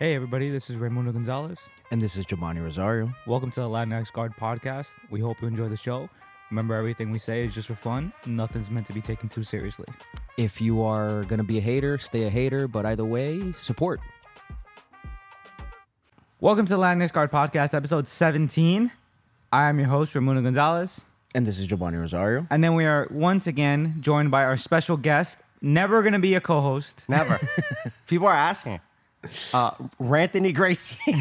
Hey everybody, this is Raimundo Gonzalez. And this is Jobany Rosario. Welcome to the Latinx Guard podcast. We hope you enjoy the show. Remember, everything we say is just for fun. Nothing's meant to be taken too seriously. If you are going to be a hater, stay a hater. But either way, support. Welcome to the Latinx Guard podcast, episode 17. I am your host, Raimundo Gonzalez. And this is Jobany Rosario. And then we are once again joined by our special guest, never going to be a co host. Never. People are asking. Uh, Ranthony Gracie.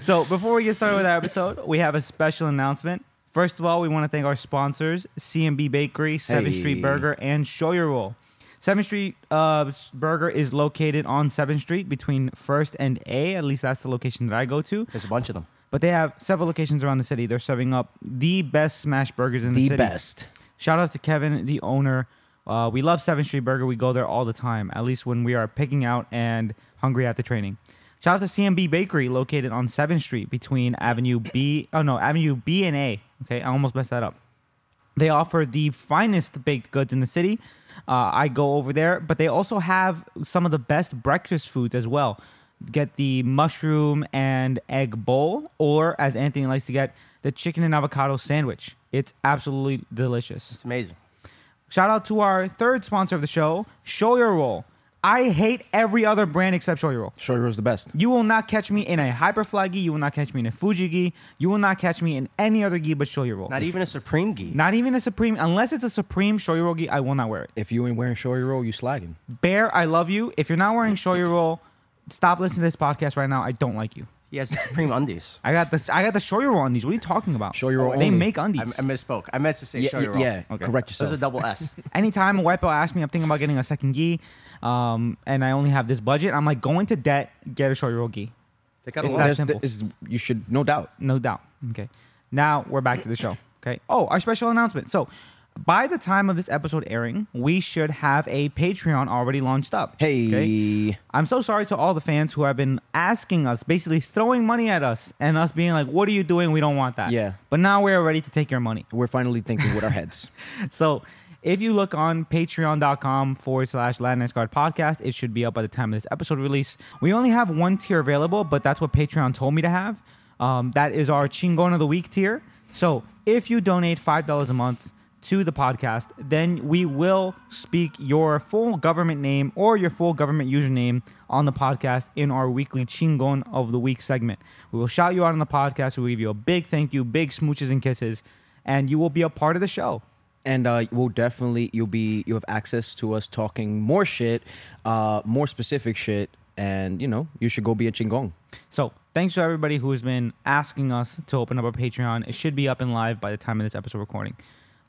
So before we get started with our episode, we have a special announcement. First of all, we want to thank our sponsors, C&B Bakery, 7th Hey. Street Burger, and Shoyoroll. 7th Street uh, Burger is located on 7th Street between 1st and A. At least that's the location that I go to. There's a bunch of them. But they have several locations around the city. They're serving up the best smash burgers in the, The city. best. Shout out to Kevin, the owner. Uh, we love 7th Street Burger. We go there all the time, at least when we are picking out and hungry after training. Shout out to C&B Bakery, located on 7th Street between Avenue B. Oh, no, Avenue B and A. Okay, I almost messed that up. They offer the finest baked goods in the city. Uh, I go over there, but they also have some of the best breakfast foods as well. Get the mushroom and egg bowl, or as Anthony likes to get, the chicken and avocado sandwich. It's absolutely delicious. It's amazing. Shout out to our third sponsor of the show, Shoyoroll. I hate every other brand except Shoyoroll. Show Yours the best. You will not catch me in a Hyperfly gi. You will not catch me in a Fuji gi. You will not catch me in any other gi but Shoyoroll. Not even a Supreme Gi. Not even a Supreme, unless it's a Supreme Shoyoroll gi, I will not wear it. If you ain't wearing Shoyoroll, you slagging. Bear, I love you. If you're not wearing Shoyoroll, stop listening to this podcast right now. I don't like you. He has the Supreme undies. I got the I got the Shoyoroll on. What are you talking about? Shoyoroll They only. make I, I misspoke. I meant to say show your roll. yeah. Okay. correct yourself. There's a double S. Anytime a white belt asks me, I'm thinking about getting a second gi, um, and I only have this budget. I'm like, go into debt, get a Shoyoroll gi. Take out It's the that. There's- simple. is- you should, no doubt. No doubt. Okay. Now we're back to the show. Okay. Oh, our special announcement. So, by the time of this episode airing, we should have a Patreon already launched up. Hey. Okay? I'm so sorry to all the fans who have been asking us, basically throwing money at us, and us being like, "What are you doing? We don't want that." Yeah. But now we're ready to take your money. We're finally thinking with our heads. So if you look on patreon.com forward slash Latinx Guard podcast, it should be up by the time of this episode release. We only have one tier available, but that's what Patreon told me to have. Um, that is our Chingon of the Week tier. So if you donate $5 a month to the podcast, then we will speak your full government name or your full government username on the podcast in our weekly Chingon of the Week segment. We will shout you out on the podcast. We will give you a big thank you, big smooches and kisses, and you will be a part of the show. and uh, we'll definitely you'll be you have access to us talking more shit, uh, more specific shit, and you know you should go be a chingon. So thanks to everybody who has been asking us to open up our Patreon. It should be up and live by the time of this episode recording.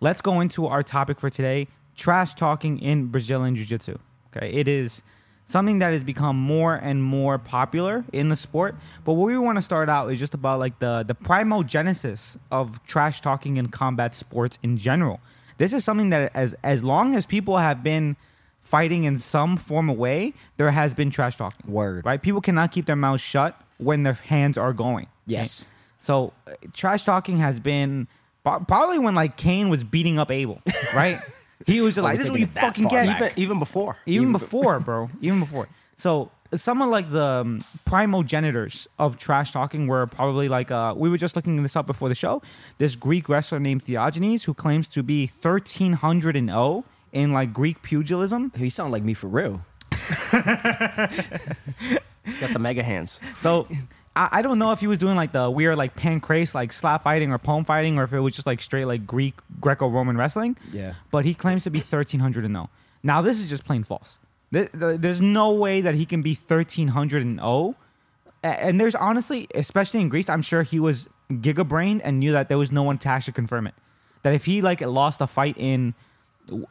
Let's go into our topic for today: trash talking in Brazilian Jiu-Jitsu. Okay, it is something that has become more and more popular in the sport. But what we want to start out is just about like the the primogenesis of trash talking in combat sports in general. This is something that as as long as people have been fighting in some form of way, there has been trash talking Word. right? People cannot keep their mouths shut when their hands are going. Yes. So uh, trash talking has been probably when like Cain was beating up Abel, right? he was just like, "This is what you fucking far get." Even, even before. Even before, bro. Even before. So some of like the um, primogenitors of trash talking were probably like uh, we were just looking this up before the show. This Greek wrestler named Theogenes who claims to be thirteen hundred and zero in like Greek pugilism. You sound like me for real. He's got the mega hands. So I, I don't know if he was doing like the weird like pancrase like slap fighting or palm fighting or if it was just like straight like Greek Greco-Roman wrestling. Yeah. But he claims to be 1300 and 0. Now this is just plain false. Th- th- There's no way that he can be 1300 and 0. A- And there's honestly, especially in Greece, I'm sure he was giga brained and knew that there was no one to actually confirm it. That if he like lost a fight in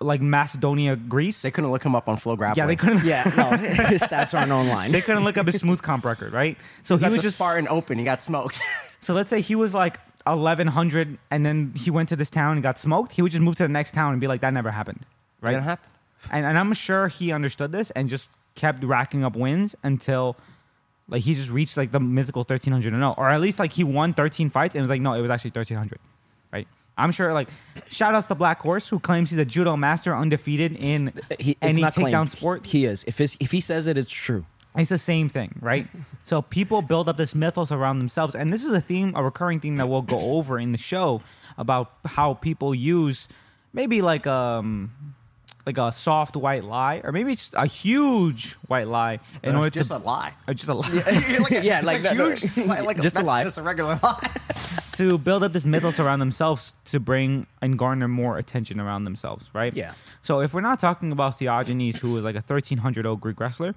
like Macedonia, Greece, They couldn't look him up on FloGrappling. yeah, they couldn't. Yeah, no, his stats aren't online. They couldn't look up his Smoothcomp record, right? So He he was was just just Spartan Open. He got smoked. So let's say he was like 1100 and then he went to this town and got smoked. He would just move to the next town and be like, that never happened. Right. Didn't happen. And, and I'm sure he understood this and just kept racking up wins until like he just reached like the mythical 1300 and 0. Or at least like he won 13 fights and it was like, no, it was actually 1300. Right. I'm sure. Like, shout outs to Black Horse who claims he's a judo master, undefeated in He, any takedown claimed. sport. He is. If if he says it, it's true. It's the same thing, right? so people build up this mythos around themselves, and this is a theme, a recurring theme that we'll go over in the show about how people use maybe like um like a soft white lie, or maybe it's a huge white lie in Uh, order just to a lie. or just a lie. like, Yeah, it's like a that- huge, like, like just a lie. just a regular lie. to build up this mythos around themselves to bring and garner more attention around themselves, right? Yeah. So if we're not talking about Theogenes, who was like a 1300 old Greek wrestler,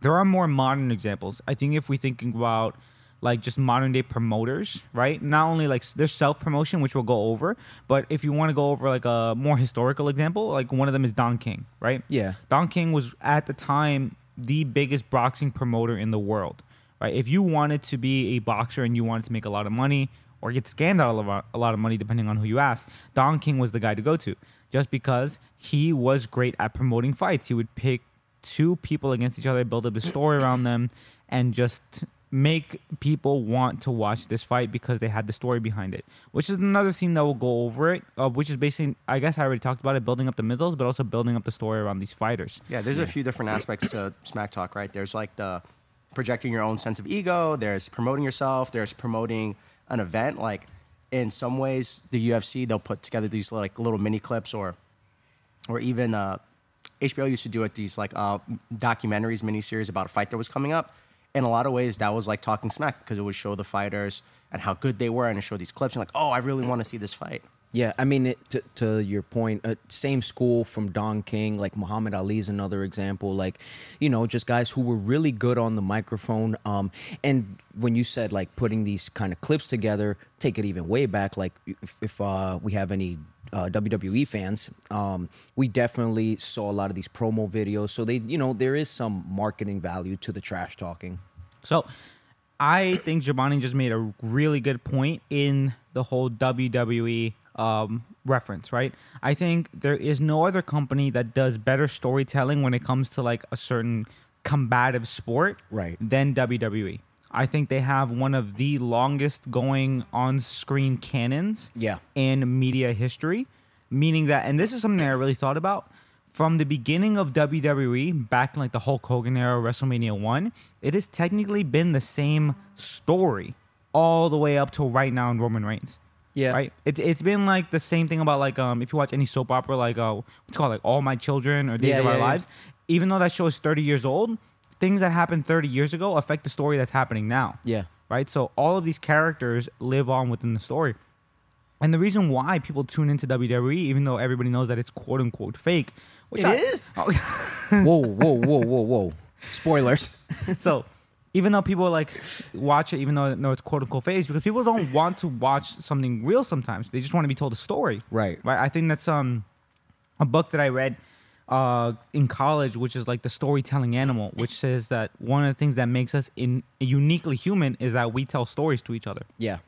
there are more modern examples. I think if we're thinking about like just modern day promoters, right? Not only like there's self promotion, which we'll go over, but if you want to go over like a more historical example, like one of them is Don King, right? Yeah. Don King was at the time the biggest boxing promoter in the world, right? If you wanted to be a boxer and you wanted to make a lot of money or get scammed out of a lot of money, depending on who you ask, Don King was the guy to go to, just because he was great at promoting fights. He would pick two people against each other, build up a story around them, and just make people want to watch this fight because they had the story behind it. Which is another theme that we'll go over it, uh, which is basically, I guess I already talked about it, building up the mythos, but also building up the story around these fighters. Yeah, there's a few different aspects to Smack Talk, right? There's like the projecting your own sense of ego. There's promoting yourself. There's promoting an event. Like in some ways, the UFC they'll put together these like little mini clips, or or even uh, HBO used to do it these like uh, documentaries, miniseries about a fight that was coming up. In a lot of ways, that was like talking smack because it would show the fighters and how good they were, and it show these clips and like, oh, I really want to see this fight. Yeah, I mean, it, to, to your point, uh, same school from Don King, like Muhammad Ali is another example. Like, you know, just guys who were really good on the microphone. Um, and when you said like putting these kind of clips together, take it even way back. Like, if, if uh, we have any uh, WWE fans, um, we definitely saw a lot of these promo videos. So they, you know, there is some marketing value to the trash talking. So I think Jobany just made a really good point in the whole WWE um, reference, right? I think there is no other company that does better storytelling when it comes to like a certain combative sport Right. than WWE. I think they have one of the longest going on screen canons Yeah. in media history, meaning that, and this is something that I really thought about from the beginning of WWE, back in like the Hulk Hogan era, WrestleMania 1, it has technically been the same story all the way up till right now in Roman Reigns. Yeah. Right? It, it's been like the same thing about like, um, if you watch any soap opera, like, uh, what's it called, like All My Children or Days Yeah, of Our yeah, yeah. Lives, even though that show is 30 years old, things that happened 30 years ago affect the story that's happening now Yeah. right? So all of these characters live on within the story. And the reason why people tune into WWE, even though everybody knows that it's quote unquote fake, which It I- is. whoa, whoa, whoa, whoa, whoa. Spoilers. so even though people like watch it, even though no, it's quote unquote fake, because people don't want to watch something real sometimes. They just want to be told a story. Right. Right. I think that's um a book that I read uh in college, which is like the storytelling animal, which says that one of the things that makes us in uniquely human is that we tell stories to each other. Yeah.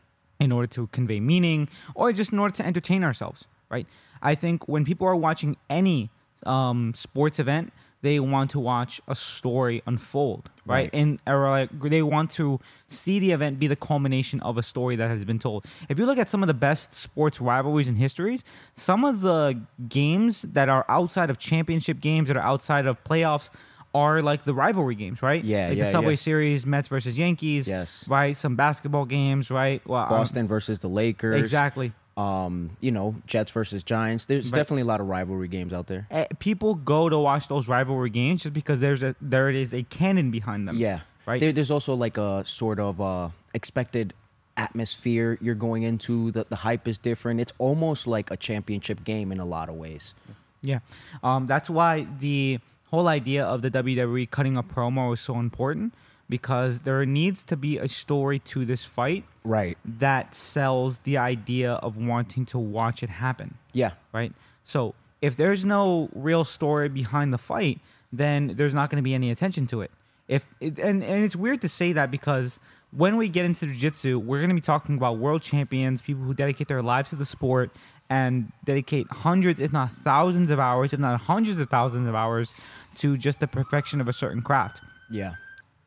in order to convey meaning or just in order to entertain ourselves, right? I think when people are watching any um, sports event, they want to watch a story unfold, right? Right. And or like they want to see the event be the culmination of a story that has been told. If you look at some of the best sports rivalries and histories, some of the games that are outside of championship games that are outside of playoffs are like the rivalry games, right? Yeah, like yeah, the Subway yeah. Series, Mets versus Yankees, Yes. right? Some basketball games, right? Well, um, Boston versus the Lakers. Exactly. Um, you know, Jets versus Giants. There's definitely a lot of rivalry games out there. Eh, People go to watch those rivalry games just because there's a there is a canon behind them. Yeah. Right. There, there's also like a sort of uh, expected atmosphere you're going into. The, the hype is different. It's almost like a championship game in a lot of ways. Yeah. Um, that's why the whole idea of the WWE cutting a promo is so important because there needs to be a story to this fight Right. that sells the idea of wanting to watch it happen. Yeah. right? So if there's no real story behind the fight, then there's not going to be any attention to it. If it, and and it's weird to say that because when we get into jiu-jitsu, we're going to be talking about world champions, people who dedicate their lives to the sport and dedicate hundreds, if not thousands of hours, if not hundreds of thousands of hours to just the perfection of a certain craft. Yeah.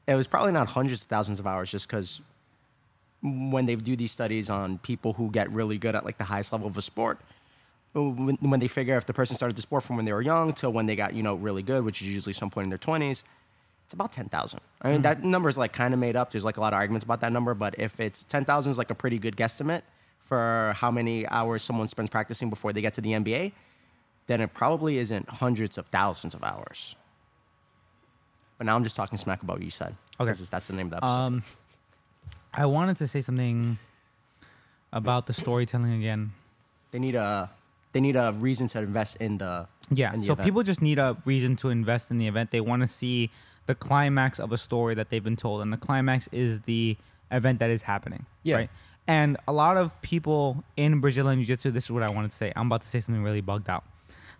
It was probably not hundreds of thousands of hours, just because when they do these studies on people who get really good at like the highest level of a sport, when, when they figure out if the person started the sport from when they were young till when they got you know really good, which is usually some point in their twenties, it's about ten thousand. I mean mm-hmm. that number is like kind of made up. There's like a lot of arguments about that number, but if it's ten thousand is like a pretty good guesstimate for how many hours someone spends practicing before they get to the NBA, then it probably isn't hundreds of thousands of hours. But now I'm just talking smack about what you said. Okay. 'cause that's the name of the episode. Um, I wanted to say something about the storytelling again. they need a they need a reason to invest in the Yeah. in the So event. people just need a reason to invest in the event. They want to see the climax of a story that they've been told, and the climax is the event that is happening. Yeah. Right. And a lot of people in Brazilian Jiu Jitsu, this is what I wanted to say. I'm about to say something really bugged out.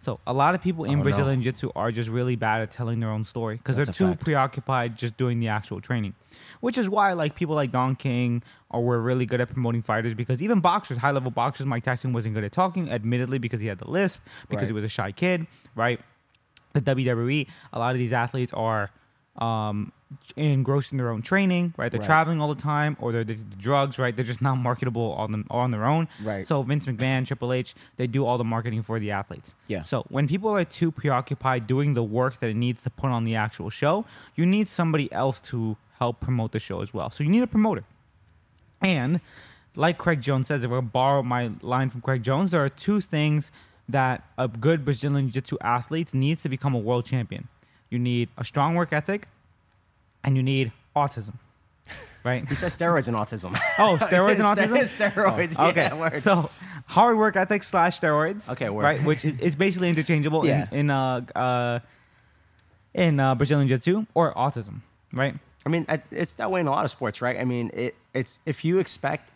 So a lot of people in Oh, no. Brazilian Jiu Jitsu are just really bad at telling their own story because they're too fact. preoccupied just doing the actual training, which is why like people like Don King are were really good at promoting fighters because even boxers, high level boxers, Mike Tyson wasn't good at talking, admittedly because he had the lisp because Right. he was a shy kid, right? The WWE, a lot of these athletes are um, engrossed in their own training, right? They're Right. traveling all the time, or they're addicted to drugs, right? They're just not marketable on them on their own. Right. So Vince McMahon, Triple H, they do all the marketing for the athletes. Yeah. So when people are too preoccupied doing the work that it needs to put on the actual show, you need somebody else to help promote the show as well. So you need a promoter. And like Craig Jones says, if I borrow my line from Craig Jones, there are two things that a good Brazilian Jiu-Jitsu athlete needs to become a world champion. You need a strong work ethic, and you need autism, right? he says steroids and autism. Oh, steroids and autism. steroids. Okay, Yeah, so hard work ethic slash steroids. Okay, word. right, which is, is basically interchangeable Yeah. in in uh, uh in uh, Brazilian Jiu-Jitsu or autism, right? I mean, it's that way in a lot of sports, right? I mean, it, it's if you expect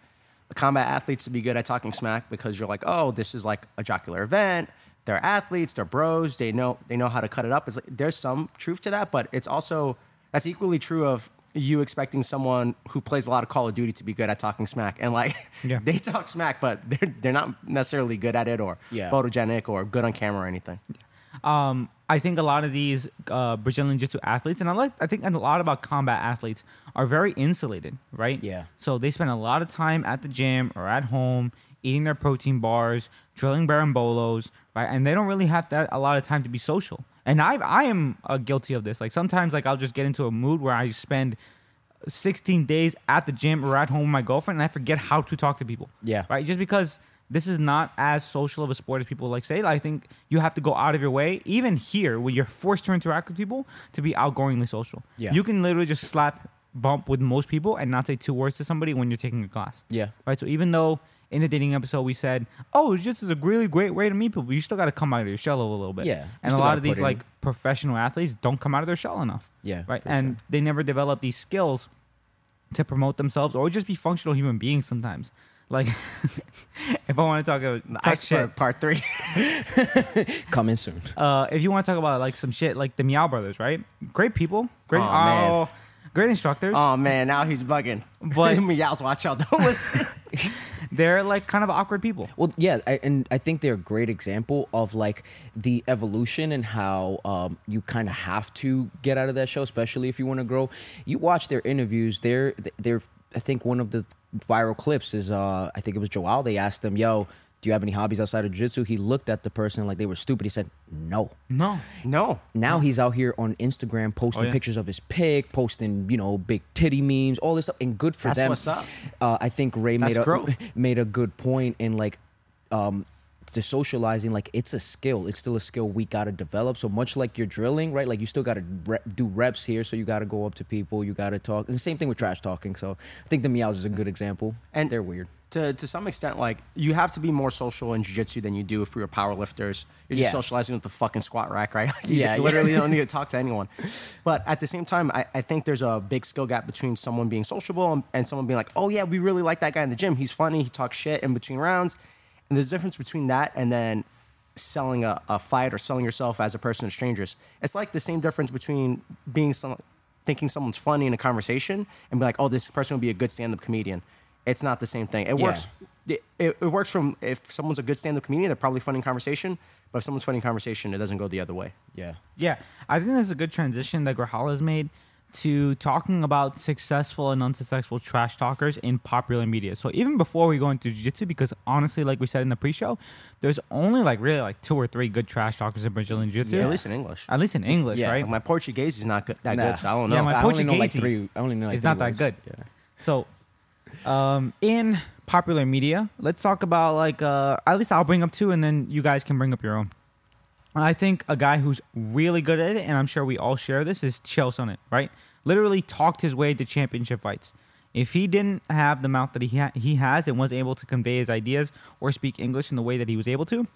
a combat athletes to be good at talking smack because you're like, oh, this is like a jocular event. They're athletes. They're bros. They know they know how to cut it up. It's like, there's some truth to that, but it's also that's equally true of you expecting someone who plays a lot of Call of Duty to be good at talking smack. And like, Yeah. they talk smack, but they're they're not necessarily good at it or Yeah. photogenic or good on camera or anything. um, I think a lot of these uh, Brazilian Jiu-Jitsu athletes, and I like, I think a lot about combat athletes, are very insulated, right? Yeah. So they spend a lot of time at the gym or at home eating their protein bars, drilling berimbolos, right? And they don't really have that a lot of time to be social. And I, I am uh, guilty of this. Like sometimes, like I'll just get into a mood where I spend 16 days at the gym or at home with my girlfriend, and I forget how to talk to people. Yeah. Right. Just because this is not as social of a sport as people like say. I think you have to go out of your way, even here, when you're forced to interact with people, to be outgoingly social. Yeah. You can literally just slap bump with most people and not say two words to somebody when you're taking a class. Yeah. Right. So even though in the dating episode we said, "Oh, it's just is a really great way to meet people," you still got to come out of your shell a little bit. Yeah. And a lot of these in- like professional athletes don't come out of their shell enough. Yeah, Right. And sure. they never develop these skills to promote themselves or just be functional human beings sometimes. Like if I want to talk about The talk iceberg shit, part three. Coming soon. uh, if you want to talk about like some shit like the Miyao Brothers, right? Great people, great, Aw, man. oh, great instructors. oh man, now he's bugging. But- Miyaos, watch out! Don't listen. They're like kind of awkward people. Well, yeah, I, and I think they're a great example of like the evolution and how um, you kind of have to get out of that show, especially if you want to grow. You watch their interviews; they're they're. I think one of the viral clips is uh, I think it was Joel. They asked him, "Yo, do you have any hobbies outside of jiu-jitsu?" He looked at the person like they were stupid. He said, "No." No. no, Now he's out here on Instagram posting Oh, yeah. pictures of his pig, posting you know big titty memes, all this stuff, and good for That's them. what's up. Uh, I think Ray That's made a made a good point in like um, the socializing. Like it's a skill. It's still a skill we gotta develop. So much like you're drilling, right? Like you still gotta rep, do reps here. So you gotta go up to people. You gotta talk. And the same thing with trash talking. So I think the Miyaos is a good example. And- they're weird. To to some extent, like you have to be more social in jiu-jitsu than you do if were powerlifters. You're just Yeah. socializing with the fucking squat rack, right? Like, you Yeah, yeah. literally don't need to talk to anyone. But at the same time, I, I think there's a big skill gap between someone being sociable and, and someone being like, oh yeah, we really like that guy in the gym. He's funny. He talks shit in between rounds. And there's a difference between that and then selling a, a fight or selling yourself as a person to strangers. It's like the same difference between being some, thinking someone's funny in a conversation and be like, oh, this person would be a good stand-up comedian. It's not the same thing. It Yeah. works. It, it, it works from if someone's a good stand-up comedian, they're probably funny in conversation. But if someone's funny in conversation, it doesn't go the other way. Yeah. Yeah, I think this is a good transition that Grahala's made to talking about successful and unsuccessful trash talkers in popular media. So even before we go into jiu-jitsu, because honestly, like we said in the pre-show, there's only like really like two or three good trash talkers in Brazilian jiu-jitsu. At least in English. At least in English, Yeah. right? Like, my Portuguese is not good, that Nah. good, so I don't know. Yeah, my I only know like Portuguese three. I only know like is three not that good. Yeah. So, um, in popular media, let's talk about like uh, at least I'll bring up two, and then you guys can bring up your own. I think a guy who's really good at it, and I'm sure we all share this, is Chael Sonnen, right? Literally talked his way to championship fights. If he didn't have the mouth that he ha- he has and was able to convey his ideas or speak English in the way that he was able to,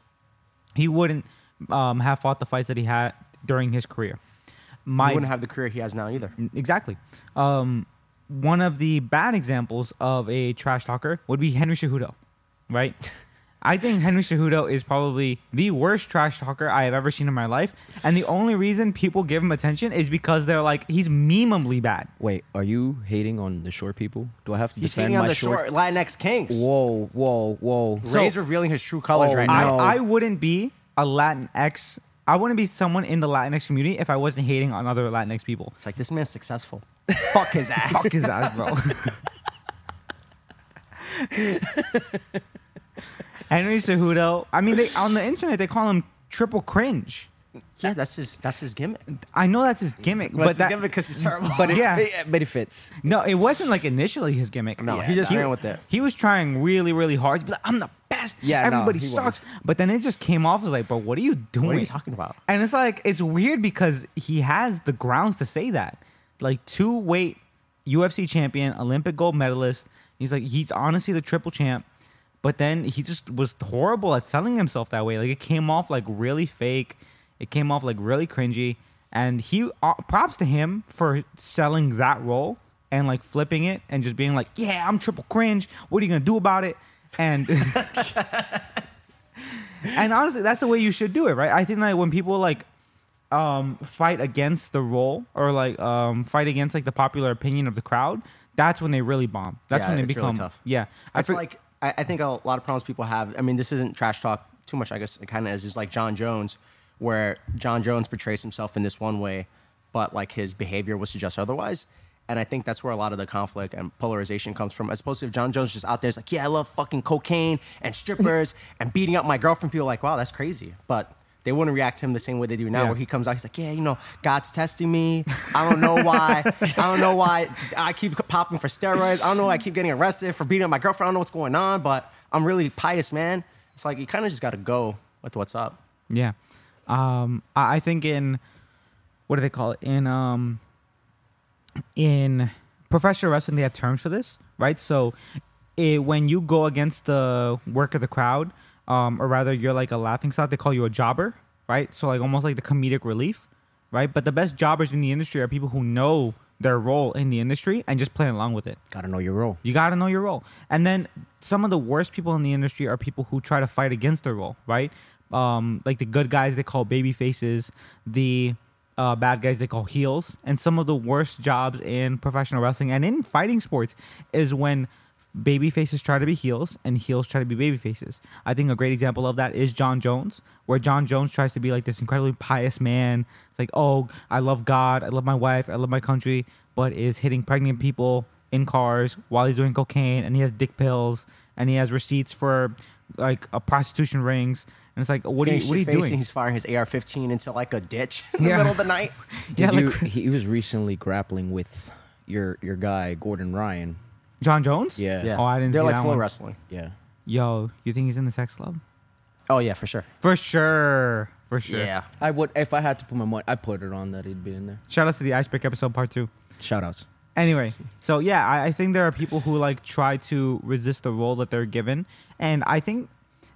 he wouldn't um, have fought the fights that he had during his career. He wouldn't have the career he has now either. Exactly. Um, one of the bad examples of a trash talker would be Henry Cejudo, right? I think Henry Cejudo is probably the worst trash talker I have ever seen in my life, and the only reason people give him attention is because they're like he's memeably bad. Wait, are you hating on the short people? Do I have to He's defend hating on my the short Latinx kings. Whoa, whoa, whoa! So- Ray's revealing his true colors Oh, right I, now. No. I wouldn't be a Latinx. I wouldn't be someone in the Latinx community if I wasn't hating on other Latinx people. It's like this man's successful. Fuck his ass. Fuck his ass, bro. Henry Cejudo. I mean, they on the internet they call him triple cringe. Yeah, that's his. That's his gimmick. I know that's his gimmick, But but his that, gimmick because he's terrible. But it, Yeah. it- but it fits. no, it wasn't like initially his gimmick. no, Yeah, he just no. ran with it. He was trying really, really hard to be like, I'm the best. Yeah, no, everybody he sucks. was. But then it just came off as like, but what are you doing? What are you talking about? And it's like it's weird because he has the grounds to say that. Like two weight UFC champion, Olympic gold medalist. He's like he's honestly the triple champ. But then he just was horrible at selling himself that way. Like it came off like really fake. It came off like really cringy. And he uh, props to him for selling that role and like flipping it and just being like, "Yeah, I'm triple cringe. What are you gonna do about it?" And and honestly, that's the way you should do it, right? I think that when people like um fight against the role or like um fight against like the popular opinion of the crowd, that's when they really bomb. That's Yeah, when they it's really become tough. Yeah, I It's for- like I, I think a lot of problems people have. I mean, this isn't trash talk too much. I guess it kind of is. Is like Jon Jones, where Jon Jones portrays himself in this one way, but like his behavior would suggest otherwise. And I think that's where a lot of the conflict and polarization comes from. As opposed to if Jon Jones just out there is like, yeah, I love fucking cocaine and strippers and beating up my girlfriend. People are like, wow, that's crazy. But they wouldn't react to him the same way they do now, Yeah. where he comes out, he's like, yeah, you know, God's testing me. I don't know why. I don't know why I keep popping for steroids. I don't know why I keep getting arrested for beating up my girlfriend. I don't know what's going on, but I'm really pious, man. It's like you kind of just got to go with what's up. Yeah. Um, I I think in what do they call it? In um, in professional wrestling, they have terms for this, right? So, it, when you go against the work of the crowd, um, or rather, you're like a laughing stock. They call you a jobber, right? So, like almost like the comedic relief, right? But the best jobbers in the industry are people who know their role in the industry and just playing along with it. Gotta know your role. You got to know your role. And then some of the worst people in the industry are people who try to fight against their role, right? Um, like the good guys they call baby faces, the uh, bad guys they call heels. And some of the worst jobs in professional wrestling and in fighting sports is when baby faces try to be heels and heels try to be baby faces. I think a great example of that is Jon Jones, where Jon Jones tries to be like this incredibly pious man. It's like, oh, I love God, I love my wife, I love my country, but is hitting pregnant people in cars while he's doing cocaine and he has dick pills and he has receipts for like a prostitution rings. And it's like, what are you, He's what are you shit-faced doing? He's firing his AR-15 into like a ditch in Yeah. the middle of the night. Yeah, you, like- he was recently grappling with your your guy Gordon Ryan. Jon Jones? Yeah. Yeah, Oh, I didn't They're see like that flow one. wrestling. Yeah. Yo, you think he's in the sex club? Oh yeah, for sure. For sure. For sure. Yeah. I would if I had to put my money. I put it on that he'd be in there. Shout out to the Iceberg episode part two. Shout outs. Anyway, so yeah, I, I think there are people who like try to resist the role that they're given, and I think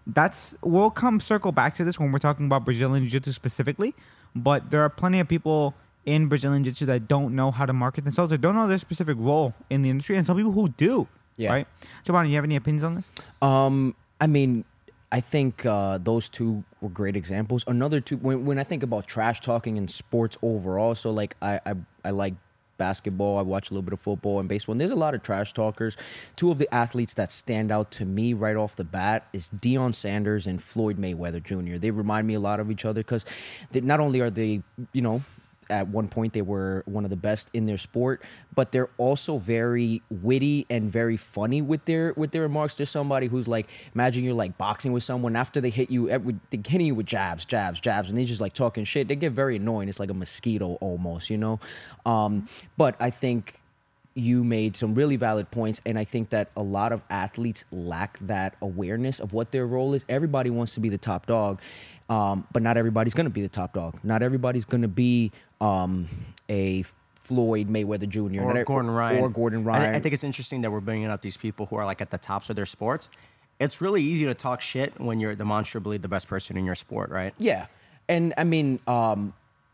that's we'll come circle back to this when we're talking about Brazilian Jiu-Jitsu specifically. But there are plenty of people in Brazilian Jiu-Jitsu that don't know how to market themselves or don't know their specific role in the industry, and some people who do. Yeah. Right, Jobany, you have any opinions on this? Um, I mean, I think uh, those two were great examples. Another two, when, when I think about trash talking in sports overall, so like I, I, I like basketball, I watch a little bit of football and baseball, and there's a lot of trash talkers. Two of the athletes that stand out to me right off the bat is Deion Sanders and Floyd Mayweather Jr. They remind me a lot of each other because not only are they, you know, at one point they were one of the best in their sport, but they're also very witty and very funny with their with their remarks. There's somebody who's like, imagine you're like boxing with someone after they hit you, they're hitting you with jabs, jabs, jabs, and they just like talking shit. They get very annoying. It's like a mosquito almost, you know. Um, but I think you made some really valid points and i think that a lot of athletes lack that awareness of what their role is everybody wants to be the top dog um, but not everybody's going to be the top dog not everybody's going to be um, a floyd mayweather jr or Gordon Ryan. or gordon I- ryan I, think it's interesting that we're bringing up these people who are like at the tops of their sports. It's really easy to talk shit when you're demonstrably the best person in your sport, right? Yeah. And I mean, um,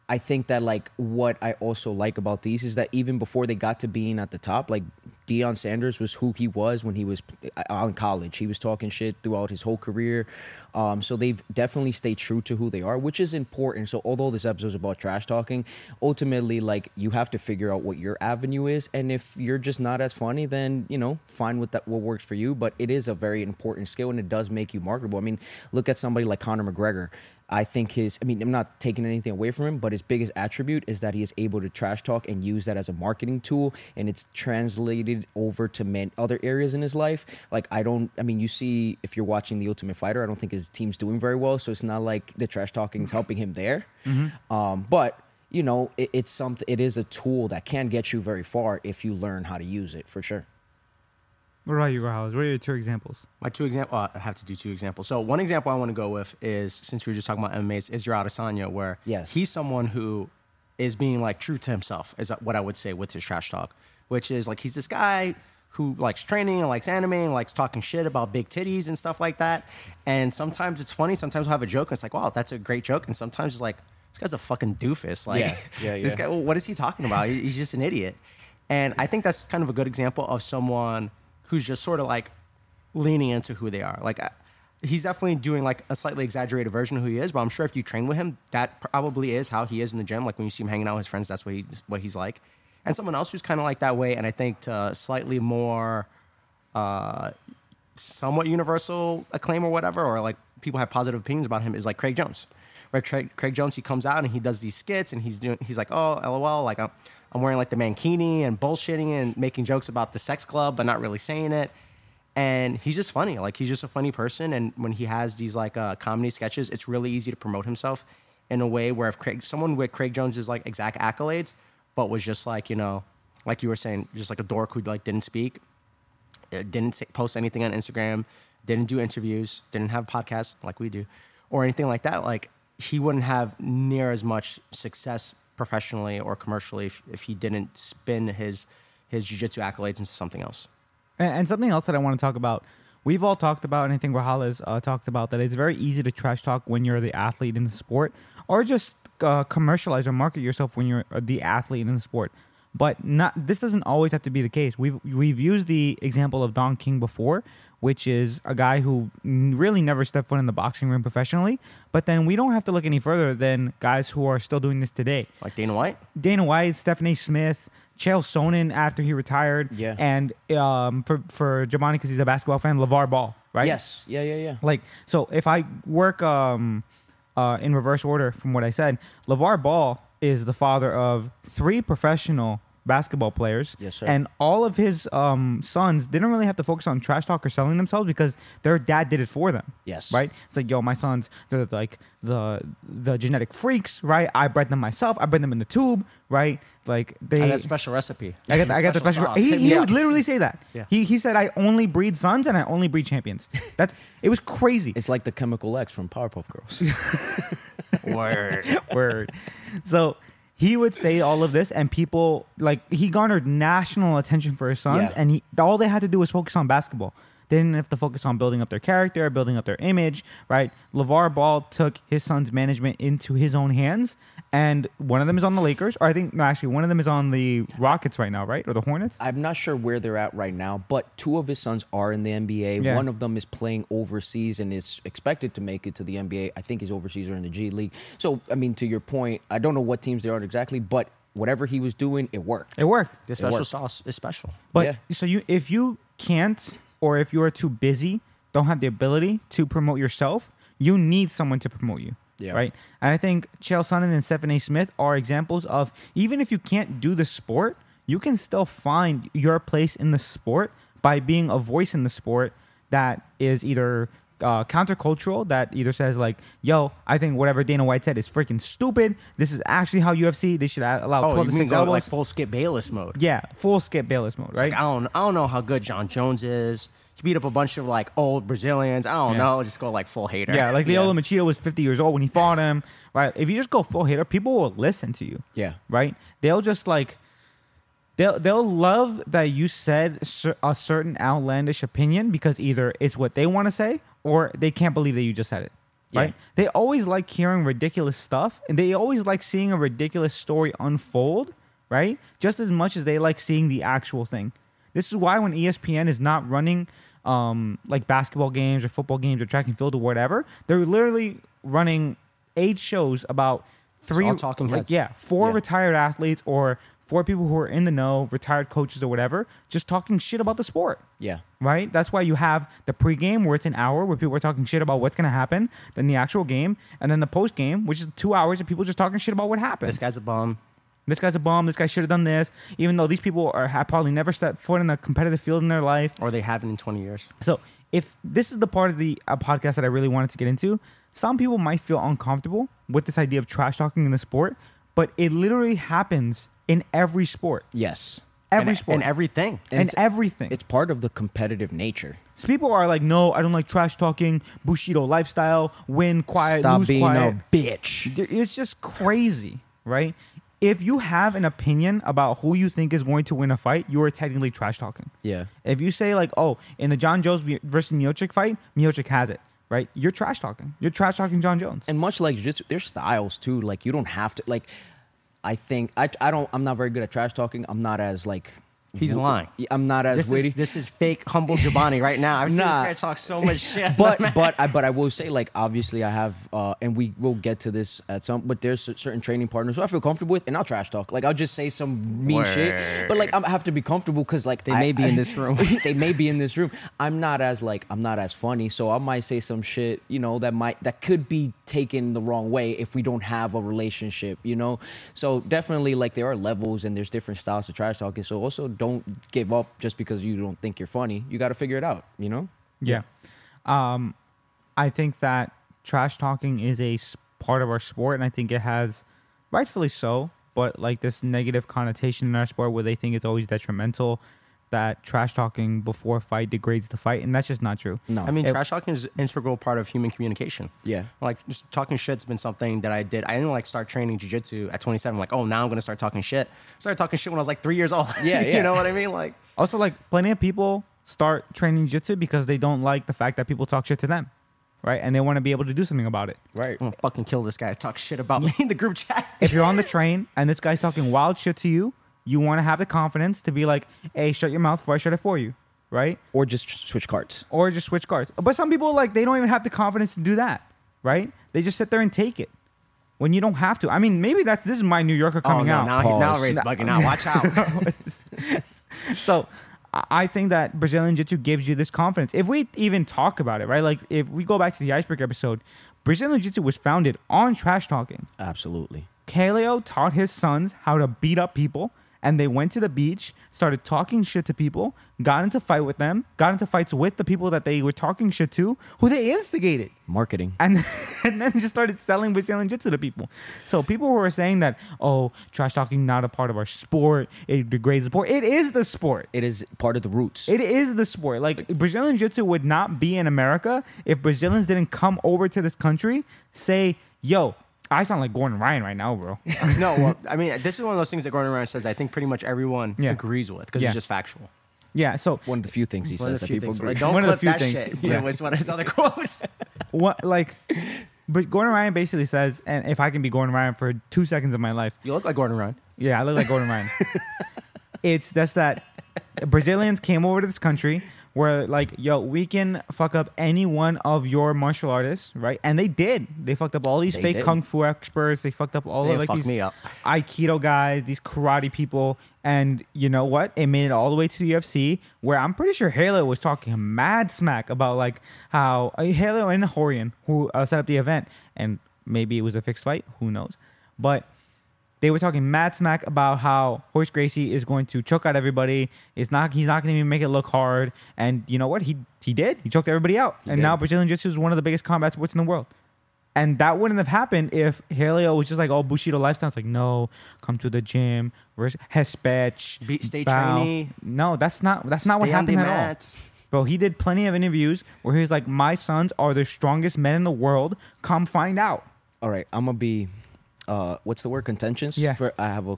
I think that like what I also like about these is that even before they got to being at the top, like Deion Sanders was who he was when he was on college. He was talking shit throughout his whole career. Um, so they've definitely stayed true to who they are, which is important. So although this episode is about trash talking, ultimately, like you have to figure out what your avenue is, and if you're just not as funny, then you know, find what that what works for you. But it is a very important skill, and it does make you marketable. I mean, look at somebody like Conor McGregor. I think his, I mean, I'm not taking anything away from him, but his biggest attribute is that he is able to trash talk and use that as a marketing tool, and it's translated over to man, other areas in his life. Like, I don't, I mean, you see, if you're watching The Ultimate Fighter, I don't think his team's doing very well, so it's not like the trash talking is helping him there. Um, but, you know, it, it's something, it is a tool that can get you very far if you learn how to use it for sure. What about you, Rahal? What are your two examples? My two examples, uh, I have to do two examples. So one example I want to go with is since we were just talking about MMA, is Israel Adesanya, where Yes. he's someone who is being like true to himself, is what I would say with his trash talk, which is like he's this guy who likes training and likes anime and likes talking shit about big titties and stuff like that. And sometimes it's funny, sometimes we'll have a joke and it's like, wow, that's a great joke. And sometimes it's like, this guy's a fucking doofus. Like, Yeah, yeah, this guy, well, what is he talking about? He's just an idiot. And I think that's kind of a good example of someone who's just sort of like leaning into who they are. Like, he's definitely doing like a slightly exaggerated version of who he is, but I'm sure if you train with him, that probably is how he is in the gym. Like when you see him hanging out with his friends, that's what he what he's like. And someone else who's kind of like that way, and I think to slightly more, uh, somewhat universal acclaim or whatever, or like people have positive opinions about him is like Craig Jones. Right, Craig, Craig Jones, he comes out and he does these skits, and he's doing, he's like, oh, lol, like I'm, I'm wearing like the mankini and bullshitting and making jokes about the sex club, but not really saying it and he's just funny. Like he's just a funny person. And when he has these like uh, comedy sketches, it's really easy to promote himself in a way where if Craig, someone with Craig Jones's like exact accolades, but was just like you know, like you were saying, just like a dork who like didn't speak, uh, didn't post anything on Instagram, didn't do interviews, didn't have podcasts like we do, or anything like that. Like he wouldn't have near as much success professionally or commercially if, if he didn't spin his his jiu-jitsu accolades into something else. And, and something else that I want to talk about. We've all talked about, and I think Rahal has uh, talked about that. It's very easy to trash talk when you're the athlete in the sport, or just uh, commercialize or market yourself when you're the athlete in the sport. But not this doesn't always have to be the case. We've we've used the example of Don King before, which is a guy who really never stepped foot in the boxing ring professionally. But then we don't have to look any further than guys who are still doing this today. Like Dana White. Dana White, Stephen A. Smith, Chael Sonnen after he retired, Yeah. and um, for for Jobany because he's a basketball fan, LaVar Ball, right? Yes. Yeah, yeah, yeah. Like so, if I work um, uh, in reverse order from what I said, LaVar Ball is the father of three professional basketball players. Yes, sir. And all of his um, sons didn't really have to focus on trash talk or selling themselves because their dad did it for them. Yes. Right. It's like, yo, my sons, they're like the the genetic freaks, right? I bred them myself. I bred them in the tube, right? Like they. I got a special recipe. I got, I got the special. sauce. He, he up. would literally say that. Yeah. He he said, "I only breed sons and I only breed champions." That's it was crazy. It's like the Chemical X from Powerpuff Girls. Word. Word. So he would say all of this, and people like he garnered national attention for his sons, Yeah. and he all they had to do was focus on basketball. They didn't have to focus on building up their character, building up their image, right? LaVar Ball took his son's management into his own hands, and one of them is on the Lakers, or I think no, actually one of them is on the Rockets right now, right, or the Hornets. I'm not sure where they're at right now, but two of his sons are in the NBA. Yeah. One of them is playing overseas and is expected to make it to the NBA. I think he's overseas or in the G League. So, I mean, to your point, I don't know what teams they are exactly, but whatever he was doing, it worked. It worked. The special worked. sauce is special. But Yeah. so you if you can't or if you are too busy, don't have the ability to promote yourself, you need someone to promote you. Yeah. Right. And I think Chael Sonnen and Stephen A. Smith are examples of even if you can't do the sport, you can still find your place in the sport by being a voice in the sport that is either uh, countercultural, that either says like, "Yo, I think whatever Dana White said is freaking stupid. This is actually how UFC. They should allow Oh, 12 you to mean 6 go elbows." like full Skip Bayless mode? yeah, full Skip Bayless mode, right? Like, I don't, I don't know how good Jon Jones is. He beat up a bunch of like old Brazilians. I don't Yeah. know. Just go like full hater. Yeah, like Lyoto Machida was 50 years old when he fought him, right? If you just go full hater, people will listen to you, Yeah. right? They'll just like they'll they'll love that you said cer- a certain outlandish opinion because either it's what they want to say or they can't believe that you just said it. Right? Yeah. They always like hearing ridiculous stuff and they always like seeing a ridiculous story unfold, right? Just as much as they like seeing the actual thing. This is why when ESPN is not running um, like basketball games or football games or track and field or whatever, they're literally running eight shows about three talking like, heads. yeah, four Yeah. retired athletes or four people who are in the know, retired coaches or whatever, just talking shit about the sport. Yeah. Right? That's why you have the pregame where it's an hour where people are talking shit about what's gonna happen, then the actual game, and then the postgame, which is two hours of people just talking shit about what happened. This guy's a bum. This guy's a bum. This guy should have done this, even though these people are have probably never stepped foot in a competitive field in their life. Or they haven't in 20 years. So if this is the part of the uh, podcast that I really wanted to get into, some people might feel uncomfortable with this idea of trash talking in the sport, but it literally happens in every sport, Yes. every and, sport, and everything. and, it's- everything. It's part of the competitive nature. so people are like, no, I don't like trash talking, Bushido lifestyle, win quiet, Stop lose being quiet. a bitch. It's just crazy, right? If you have an opinion about who you think is going to win a fight, you are technically trash talking. Yeah. If you say like, oh, in the Jon Jones versus Miocic fight, Miocic has it, right? You're trash talking. You're trash talking Jon Jones. And much like jiu-jitsu, there's styles too. Like you don't have to like. I think I I don't. I'm not very good at trash talking. I'm not as like. He's lying. I'm not as This witty. is, this is fake humble Jobany right now. I've seen Nah. this guy talk so much shit. but but I, but I will say like obviously I have uh, and we will get to this at some but there's certain training partners who I feel comfortable with and I'll trash talk like I'll just say some mean shit but like I have to be comfortable because like They I- may be in this room. they may be in this room I'm not as like I'm not as funny so I might say some shit you know that might that could be taken the wrong way if we don't have a relationship you know so definitely like there are levels and there's different styles of trash talking so also don't give up just because you don't think you're funny. You got to figure it out you know? Yeah. Um, I think that trash talking is a part of our sport, and I think it has, rightfully so, but like this negative connotation in our sport where they think it's always detrimental, that trash talking before a fight degrades the fight, and that's just not true. no I mean, It- trash talking is an integral part of human communication. yeah Like just talking shit's been something that I did. I didn't like start training jujitsu at 27. I'm Like, oh, now I'm gonna start talking shit. I started talking shit when I was like three years old. Yeah, yeah. you know what I mean? Like, Also, like plenty of people start training jiu-jitsu because they don't like the fact that people talk shit to them, right? And they want to be able to do something about it. right I'm gonna fucking kill this guy. Talk shit about me in the group chat. if you're on the train and this guy's talking wild shit to you, you want to have the confidence to be like, "Hey, shut your mouth before I shut it for you," right? or just switch cards. Or just switch cards. But some people like they don't even have the confidence to do that, right? They just sit there and take it when you don't have to. I mean, maybe that's this is my New Yorker Oh coming no! out. Now, he, now Pause. Ray's No. bugging out. Watch out. so I I think that Brazilian Jiu Jitsu gives you this confidence. If we even talk about it, right? Like if we go back to the iceberg episode, Brazilian Jiu Jitsu was founded on trash talking. Absolutely. Kaleo taught his sons how to beat up people, and they went to the beach, started talking shit to people, got into fight with them, got into fights with the people that they were talking shit to, who they instigated, Marketing. and and then just started selling Brazilian Jiu-Jitsu to people. So people who are saying that, oh, trash talking not a part of our sport, it degrades the sport. It is the sport. It is part of the roots. It is the sport. Like Brazilian Jiu-Jitsu would not be in America if Brazilians didn't come over to this country, say, "Yo, I sound like Gordon Ryan right now, bro." no, well, I mean, this is one of those things that Gordon Ryan says. I think pretty much everyone Yeah. agrees with because Yeah. it's just factual. yeah. So One of the few things he says that people things. agree. Like, don't One of the clip few that things. shit. Yeah. Yeah. was one of his other quotes. what like but Gordon Ryan basically says, and if I can be Gordon Ryan for two seconds of my life, You look like Gordon Ryan. yeah, I look like Gordon Ryan. it's just that Brazilians came over to this country where like, yo, we can fuck up any one of your martial artists, right? And they did. They fucked up all these They fake did. kung fu experts. They fucked up all They of like these aikido guys, these karate people, and you know what? It made it all the way to the UFC, where I'm pretty sure Helio was talking mad smack about like how uh, Helio and Rorion, who uh, set up the event, and maybe it was a fixed fight. Who knows? But they were talking mad smack about how Royce Gracie is going to choke out everybody. It's not he's not going to even make it look hard. And you know what? He he did. He choked everybody out. He and did. now Brazilian Jiu-Jitsu is one of the biggest combat sports in the world. And that wouldn't have happened if Helio was just like, oh, Bushido lifestyle. It's like, no, come to the gym. Hespech? Be- stay bow." trainee. No, that's not that's not what Stay the happened at all. Bro, he did plenty of interviews where he was like, my sons are the strongest men in the world. Come find out. All right, I'm gonna be, uh, what's the word? Contentious. Yeah. For, I have a.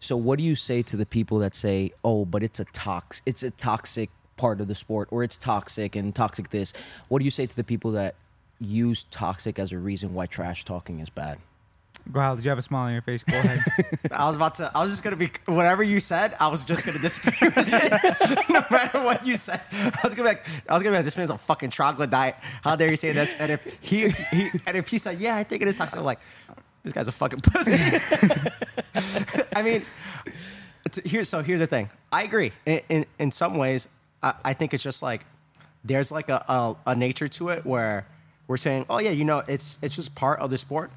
So what do you say to the people that say, "Oh, but it's a tox, it's a toxic part of the sport, or it's toxic and toxic this"? What do you say to the people that use toxic as a reason why trash talking is bad? Growl, did you have a smile on your face? Go ahead. I was about to. I was just gonna be whatever you said. I was just gonna disagree with it, no matter what you said. I was gonna be like, I was gonna be like, this man's a fucking troglodyte. How dare you say this? And if he, he and if he said, yeah, I think it is toxic, I'm like, this guy's a fucking pussy. I mean, so here's the thing. I agree. In in, in some ways, I, I think it's just like there's like a, a a nature to it where we're saying, oh yeah, you know, it's it's just part of the sport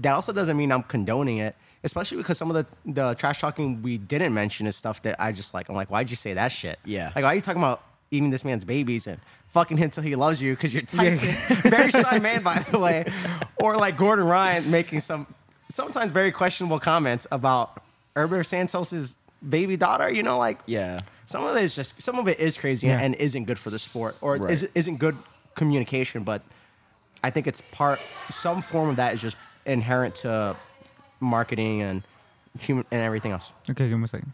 that also doesn't mean I'm condoning it, especially because some of the, the trash talking we didn't mention is stuff that I just like. I'm like, why'd you say that shit? Yeah. Like, why are you talking about eating this man's babies and fucking him till he loves you because you're Tyson? very shy man, by the way. Or like Gordon Ryan making some sometimes very questionable comments about Herbert Santos's baby daughter. You know, like Yeah. some of it is just some of it is crazy Yeah. and isn't good for the sport or Right. is, isn't good communication but i think it's part some form of that is just inherent to marketing and human and everything else Okay, give me a second.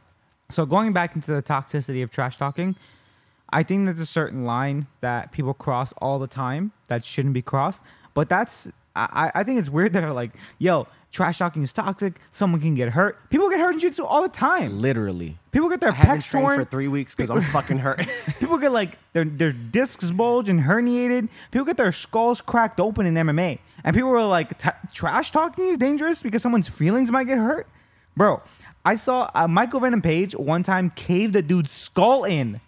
So going back into the toxicity of trash talking, I think there's a certain line that people cross all the time that shouldn't be crossed. But that's I, I think it's weird that are like, yo, trash talking is toxic. Someone can get hurt. People get hurt in jiu-jitsu all the time. Literally. People get their i pecs torn. for three weeks because i'm fucking hurt People get like their their discs bulge and herniated. People get their skulls cracked open in MMA, and people were like, "T- "Trash talking is dangerous because someone's feelings might get hurt." Bro, I saw uh, Michael Venom Page one time cave the dude's skull in.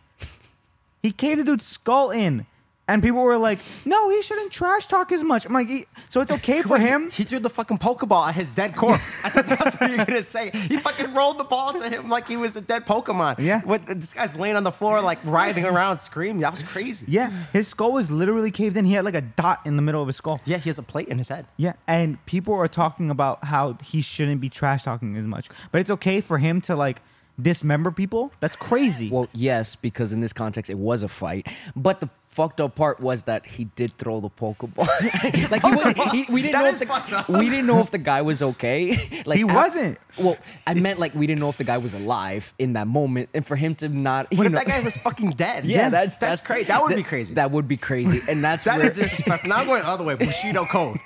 He caved the dude's skull in, and people were like, "No, he shouldn't trash talk as much." I'm like, "He- "So it's okay for him?" he threw the fucking pokeball at his dead corpse i thought that's what you're gonna say he fucking rolled the ball to him like he was a dead pokemon Yeah. what this guy's laying on the floor like writhing around screaming that was crazy Yeah, his skull was literally caved in. He had like a dot in the middle of his skull. yeah he has a plate in his head Yeah, and people are talking about how he shouldn't be trash talking as much, but it's okay for him to like dismember people. That's crazy. Well, yes, because in this context it was a fight. But the fucked up part was that he did throw the pokeball. like he, was, he we didn't That know if the, we didn't know if the guy was okay. like He af- wasn't. Well, I meant like we didn't know if the guy was alive in that moment, and for him to not. what you if know, that guy was fucking dead Yeah, that's that's, crazy that would be crazy That would be crazy, and that's That where. is disrespectful. Now I'm going all the way. Bushido code.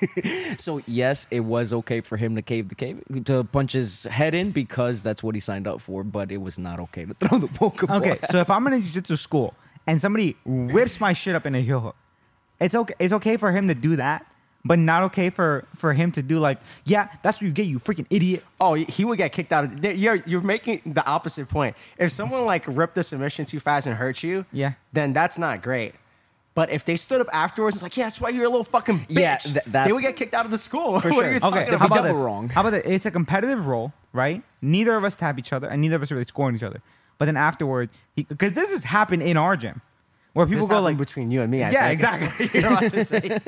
so yes, it was okay for him to cave the cave to punch his head in because that's what he signed up for. But it was not okay to throw the pokeball. Okay, so if I'm in a jiu-jitsu school and somebody rips my shit up in a heel hook, it's okay. It's okay for him to do that, but not okay for for him to do like, yeah, that's what you get, you freaking idiot. Oh, he would get kicked out. Of, you're you're making the opposite point. If someone like ripped the submission too fast and hurt you, Yeah. then that's not great. But if they stood up afterwards, it's like, yeah, that's why you're a little fucking bitch. Yeah, th- that- they would get kicked out of the school. For what sure. Are you Okay, talking they'd how about? about this? wrong. How about this? It's a competitive role, right? Neither of us tap each other, and neither of us are really scoring each other. But then afterward, because this has happened in our gym, where people This go like, between you and me. I Yeah, think. exactly. about to say.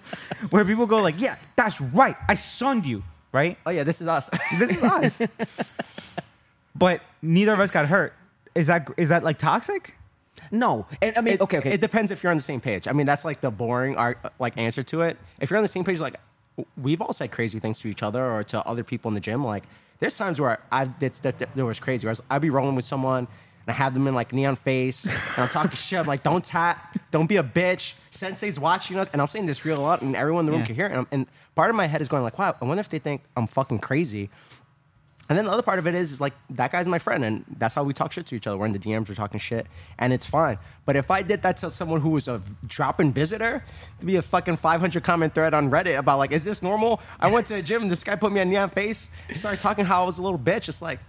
where people go like, yeah, that's right, I sunned you, right? Oh yeah, this is us. This is us. but neither of us got hurt. Is that is that like toxic? No, and I mean, It- okay, okay. It depends if you're on the same page. I mean, that's like the boring ar- like answer to it. If you're on the same page, like we've all said crazy things to each other or to other people in the gym. Like there's times where that's, that, that there was crazy. Where I was, I'd be rolling with someone and I have them in like knee on face and I'm talking shit. I'm like, don't tap, don't be a bitch. Sensei's watching us, and I'm saying this real lot, and everyone in the room Yeah. can hear it. And, I'm- and part of my head is going like, wow, I wonder if they think I'm fucking crazy. And then the other part of it is, is like that guy's my friend, and that's how we talk shit to each other. We're in the DMs, we're talking shit, and it's fine. But if I did that to someone who was a drop-in visitor, to be a fucking 500 comment thread on Reddit about like, is this normal? I went to a gym, and this guy put me on knee on face, started talking how I was a little bitch. It's like,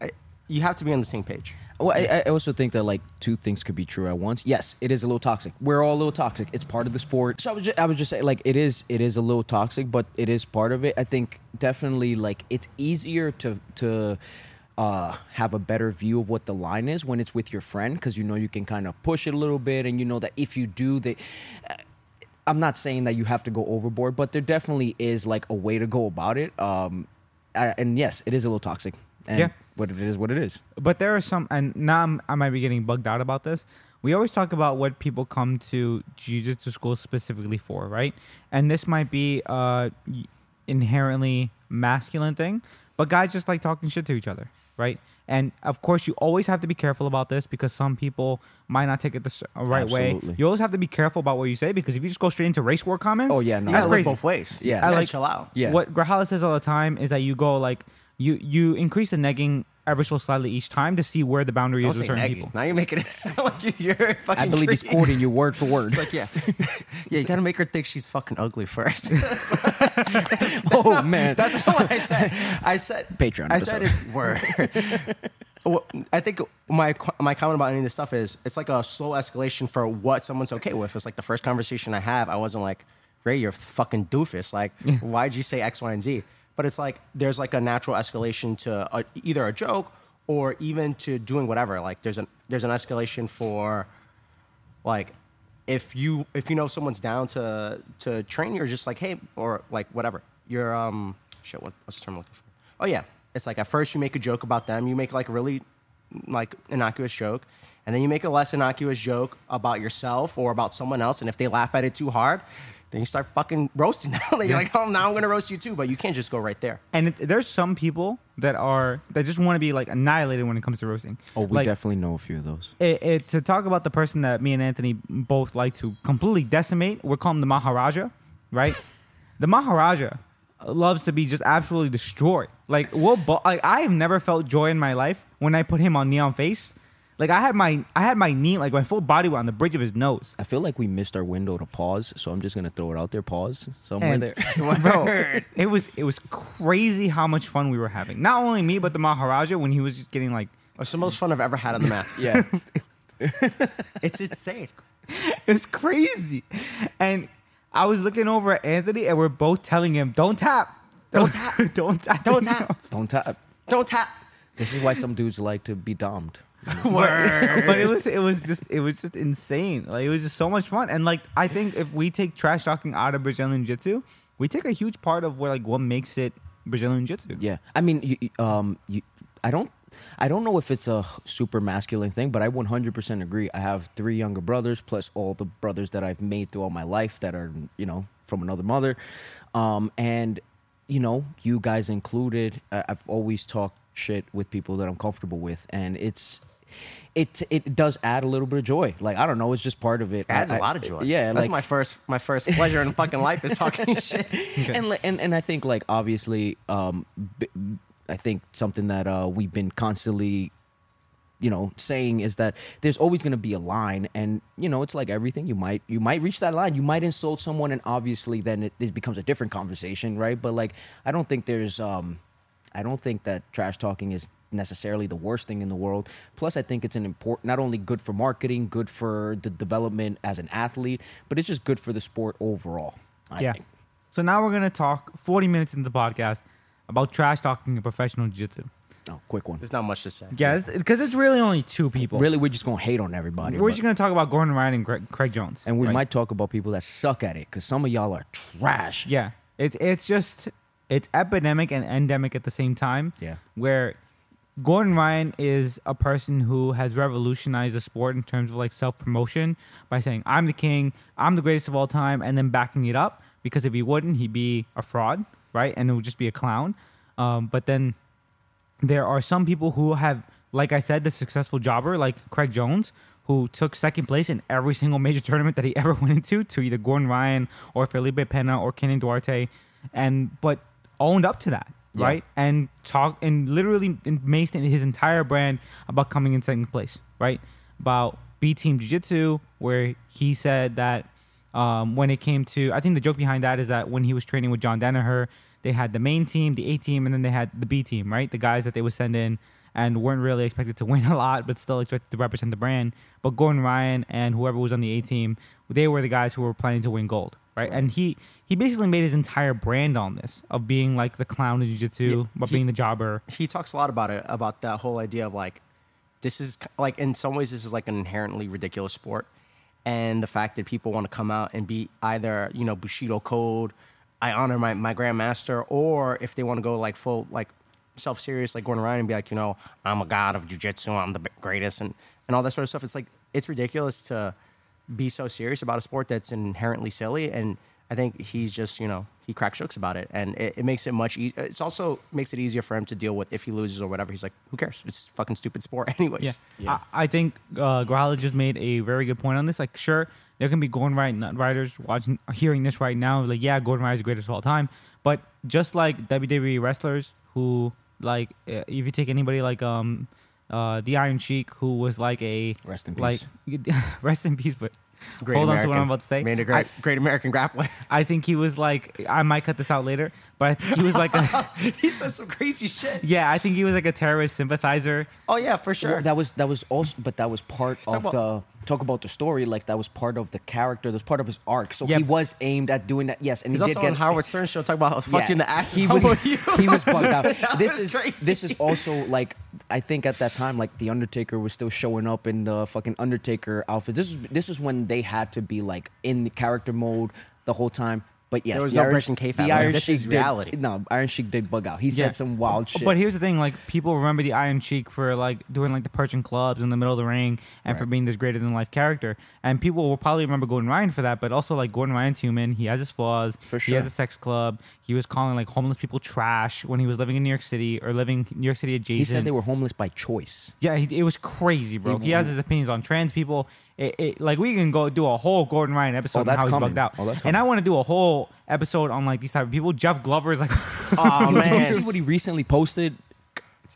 I, you have to be on the same page. Well, I, I also think that like two things could be true at once. Yes, it is a little toxic. We're all a little toxic. It's part of the sport. So I was just, I was just saying like it is it is a little toxic, but it is part of it. I think definitely like it's easier to to uh, have a better view of what the line is when it's with your friend because you know you can kind of push it a little bit and you know that if you do they I'm not saying that you have to go overboard, but there definitely is like a way to go about it. Um, I- and yes, it is a little toxic. And Yeah. What it is, what it is. But there are some, and now I'm, I might be getting bugged out about this. We always talk about what people come to jiu-jitsu school specifically for, right? And this might be a inherently masculine thing, but guys just like talking shit to each other, right? And of course, you always have to be careful about this because some people might not take it the s- uh, right way. You always have to be careful about what you say because if you just go straight into race war comments, Oh, yeah, no. You that's gotta crazy. both ways. Yeah. I like- chill out. Yeah. What Grajales says all the time is that you go like you you increase the negging ever so slightly each time to see where the boundary Don't is with certain negging. people. Now you're making it sound like you- you're fucking. I believe he's quoting you word for word. It's like yeah, yeah. You gotta make her think she's fucking ugly first. oh man, That's not what I said. I said Patreon I said it's word. Well, I think my my comment about any of this stuff is it's like a slow escalation for what someone's okay with. It's like the first conversation I have, I wasn't like, Ray, you're a fucking doofus. Like, why'd you say X, Y, and Z? But it's like there's like a natural escalation to a, either a joke or even to doing whatever. Like there's an there's an escalation for like if you if you know someone's down to to train you're just like hey or like whatever. You're um shit what, what's the term I'm looking for? Oh yeah. It's like at first you make a joke about them. You make like really like innocuous joke. And then you make a less innocuous joke about yourself or about someone else. And if they laugh at it too hard then you start fucking roasting them Like, you're like oh now i'm gonna roast you too but you can't just go right there And it, there's some people that are that just want to be like annihilated when it comes to roasting. oh, we like, definitely know a few of those. it, it, to talk about the person that me and Anthony both like to completely decimate, we're calling him the Maharaja, right? the Maharaja loves to be just absolutely destroyed. Like we'll bo- like I have never felt joy in my life when I put him on Knee on Face. Like I had my I had my knee like my full body on the bridge of his nose. I feel like we missed our window to pause, so I'm just gonna throw it out there. Pause somewhere And- there. Bro, it was it was crazy how much fun we were having. Not only me, but the Maharaja when he was just getting like it's the most fun i've ever had on the mats yeah, it's insane it was crazy. And I was looking over at Anthony and we're both telling him, Don't tap. Don't tap. don't tap. don't tap don't tap. don't tap This is why some dudes like to be domed. Word. but it was it was just it was just insane. Like it was just so much fun. And like I think if we take trash talking out of Brazilian Jiu Jitsu, we take a huge part of what like what makes it Brazilian Jiu Jitsu. Yeah, I mean, you, you- um, you, I don't, I don't know if it's a super masculine thing, but I 100% agree. I have three younger brothers, plus all the brothers that I've made throughout my life that are, you know, from another mother, um, and you know, you guys included. I've always talked shit with people that I'm comfortable with, and it's. It, it does add a little bit of joy. Like I don't know, it's just part of it. adds a a lot of joy. Yeah, that's like, my first my first pleasure in fucking life is talking shit. and, and and I think like obviously, um, I think something that uh, we've been constantly, you know, saying is that there's always going to be a line, and you know, it's like everything. You might you might reach that line, you might insult someone, and obviously then it, it becomes a different conversation, right? But like, I don't think there's, um, I don't think that trash talking is necessarily the worst thing in the world. Plus, I think it's an important, not only good for marketing, good for the development as an athlete, but it's just good for the sport overall. I yeah. think. So now we're gonna talk 40 minutes into the podcast about trash talking in professional jiu-jitsu. Oh, quick one. There's not much to say. Yeah, because it's really only two people. Really, we're just gonna hate on everybody. We're but- just gonna talk about Gordon Ryan and Greg, Craig Jones, and we right? might talk about people that suck at it because some of y'all are trash. Yeah, it's it's just it's epidemic and endemic at the same time. Yeah. where Gordon Ryan is a person who has revolutionized the sport in terms of like self promotion by saying I'm the king, I'm the greatest of all time, and then backing it up because if he wouldn't, he'd be a fraud, right? And it would just be a clown. Um, but then there are some people who have, like I said, the successful jobber, like Craig Jones, who took second place in every single major tournament that he ever went into to either Gordon Ryan or Felipe Pena or Kaynan Duarte, and but owned up to that, Yeah. right? And talk and literally based in his entire brand about coming in second place, right? About B Team Jiu Jitsu, where he said that um, when it came to, I think the joke behind that is that when he was training with John Danaher, they had the main team, the A team, and then they had the B team, right? The guys that they would send in and weren't really expected to win a lot, but still expected to represent the brand. But Gordon Ryan and whoever was on the A team, they were the guys who were planning to win gold, right? And he he basically made his entire brand on this of being like the clown of jiu-jitsu, Yeah, but he- being the jobber. he talks a lot about it about that whole idea of like this is like in some ways this is like an inherently ridiculous sport and the fact that people want to come out and be either you know bushido code i honor my, my grandmaster or if they want to go like full like self-serious like going around and be like you know i'm a god of jiu-jitsu i'm the greatest and and all that sort of stuff it's like it's ridiculous to be so serious about a sport that's inherently silly and i think he's just you know he cracks jokes about it and it, it makes it much easier it's also makes it easier for him to deal with if he loses or whatever he's like who cares it's a fucking stupid sport anyways Yeah, Yeah. I, I think uh, Growler just made a very good point on this. Like, sure, there can be Gordon Ryan nut riders watching, hearing this right now. Like, yeah, Gordon Ryan is the greatest of all time. But just like WWE wrestlers who, like, uh, if you take anybody like um, uh, the Iron Sheik, who was like a Rest in like rest in peace. But great hold American, on to what I'm about to say. made a great I, great american grappler I think he was like I might cut this out later, but I think he was like a he said some crazy shit yeah. I think he was like a terrorist sympathizer. oh yeah for sure Well, that was that was also, but that was part talk of about- the talk about the story. Like that was part of the character. That was part of his arc. So Yeah. he was aimed at doing that. Yes, and he's he also did get on howard stern show talking about Yeah, fucking the ass He was he was bugged out. This is crazy. this is also like I think at that time like the Undertaker was still showing up in the fucking Undertaker outfit. This is this is when they had to be like in the character mode the whole time. But yes, There was the no Iron, breaking kayfabe. The Like, Iron this Sheik is did- reality. no, Iron Sheik did bug out. He said some wild shit. But here's the thing: like people remember the Iron Sheik for like doing like the Persian clubs in the middle of the ring, and for being this greater than life character. And people will probably remember Gordon Ryan for that. But also like Gordon Ryan's human; he has his flaws. For sure. He has a sex club. He was calling like homeless people trash when he was living in New York City or living New York City adjacent. he said they were homeless by choice. Yeah, he, it was crazy, bro. He- He, has his opinions on trans people. It, it, like we can go do a whole Gordon Ryan oh, episode Oh, on that's how he's coming. bugged out, Oh, and I want to do a whole episode on like these type of people. Jeff Glover is like, oh Did you see man what he recently posted?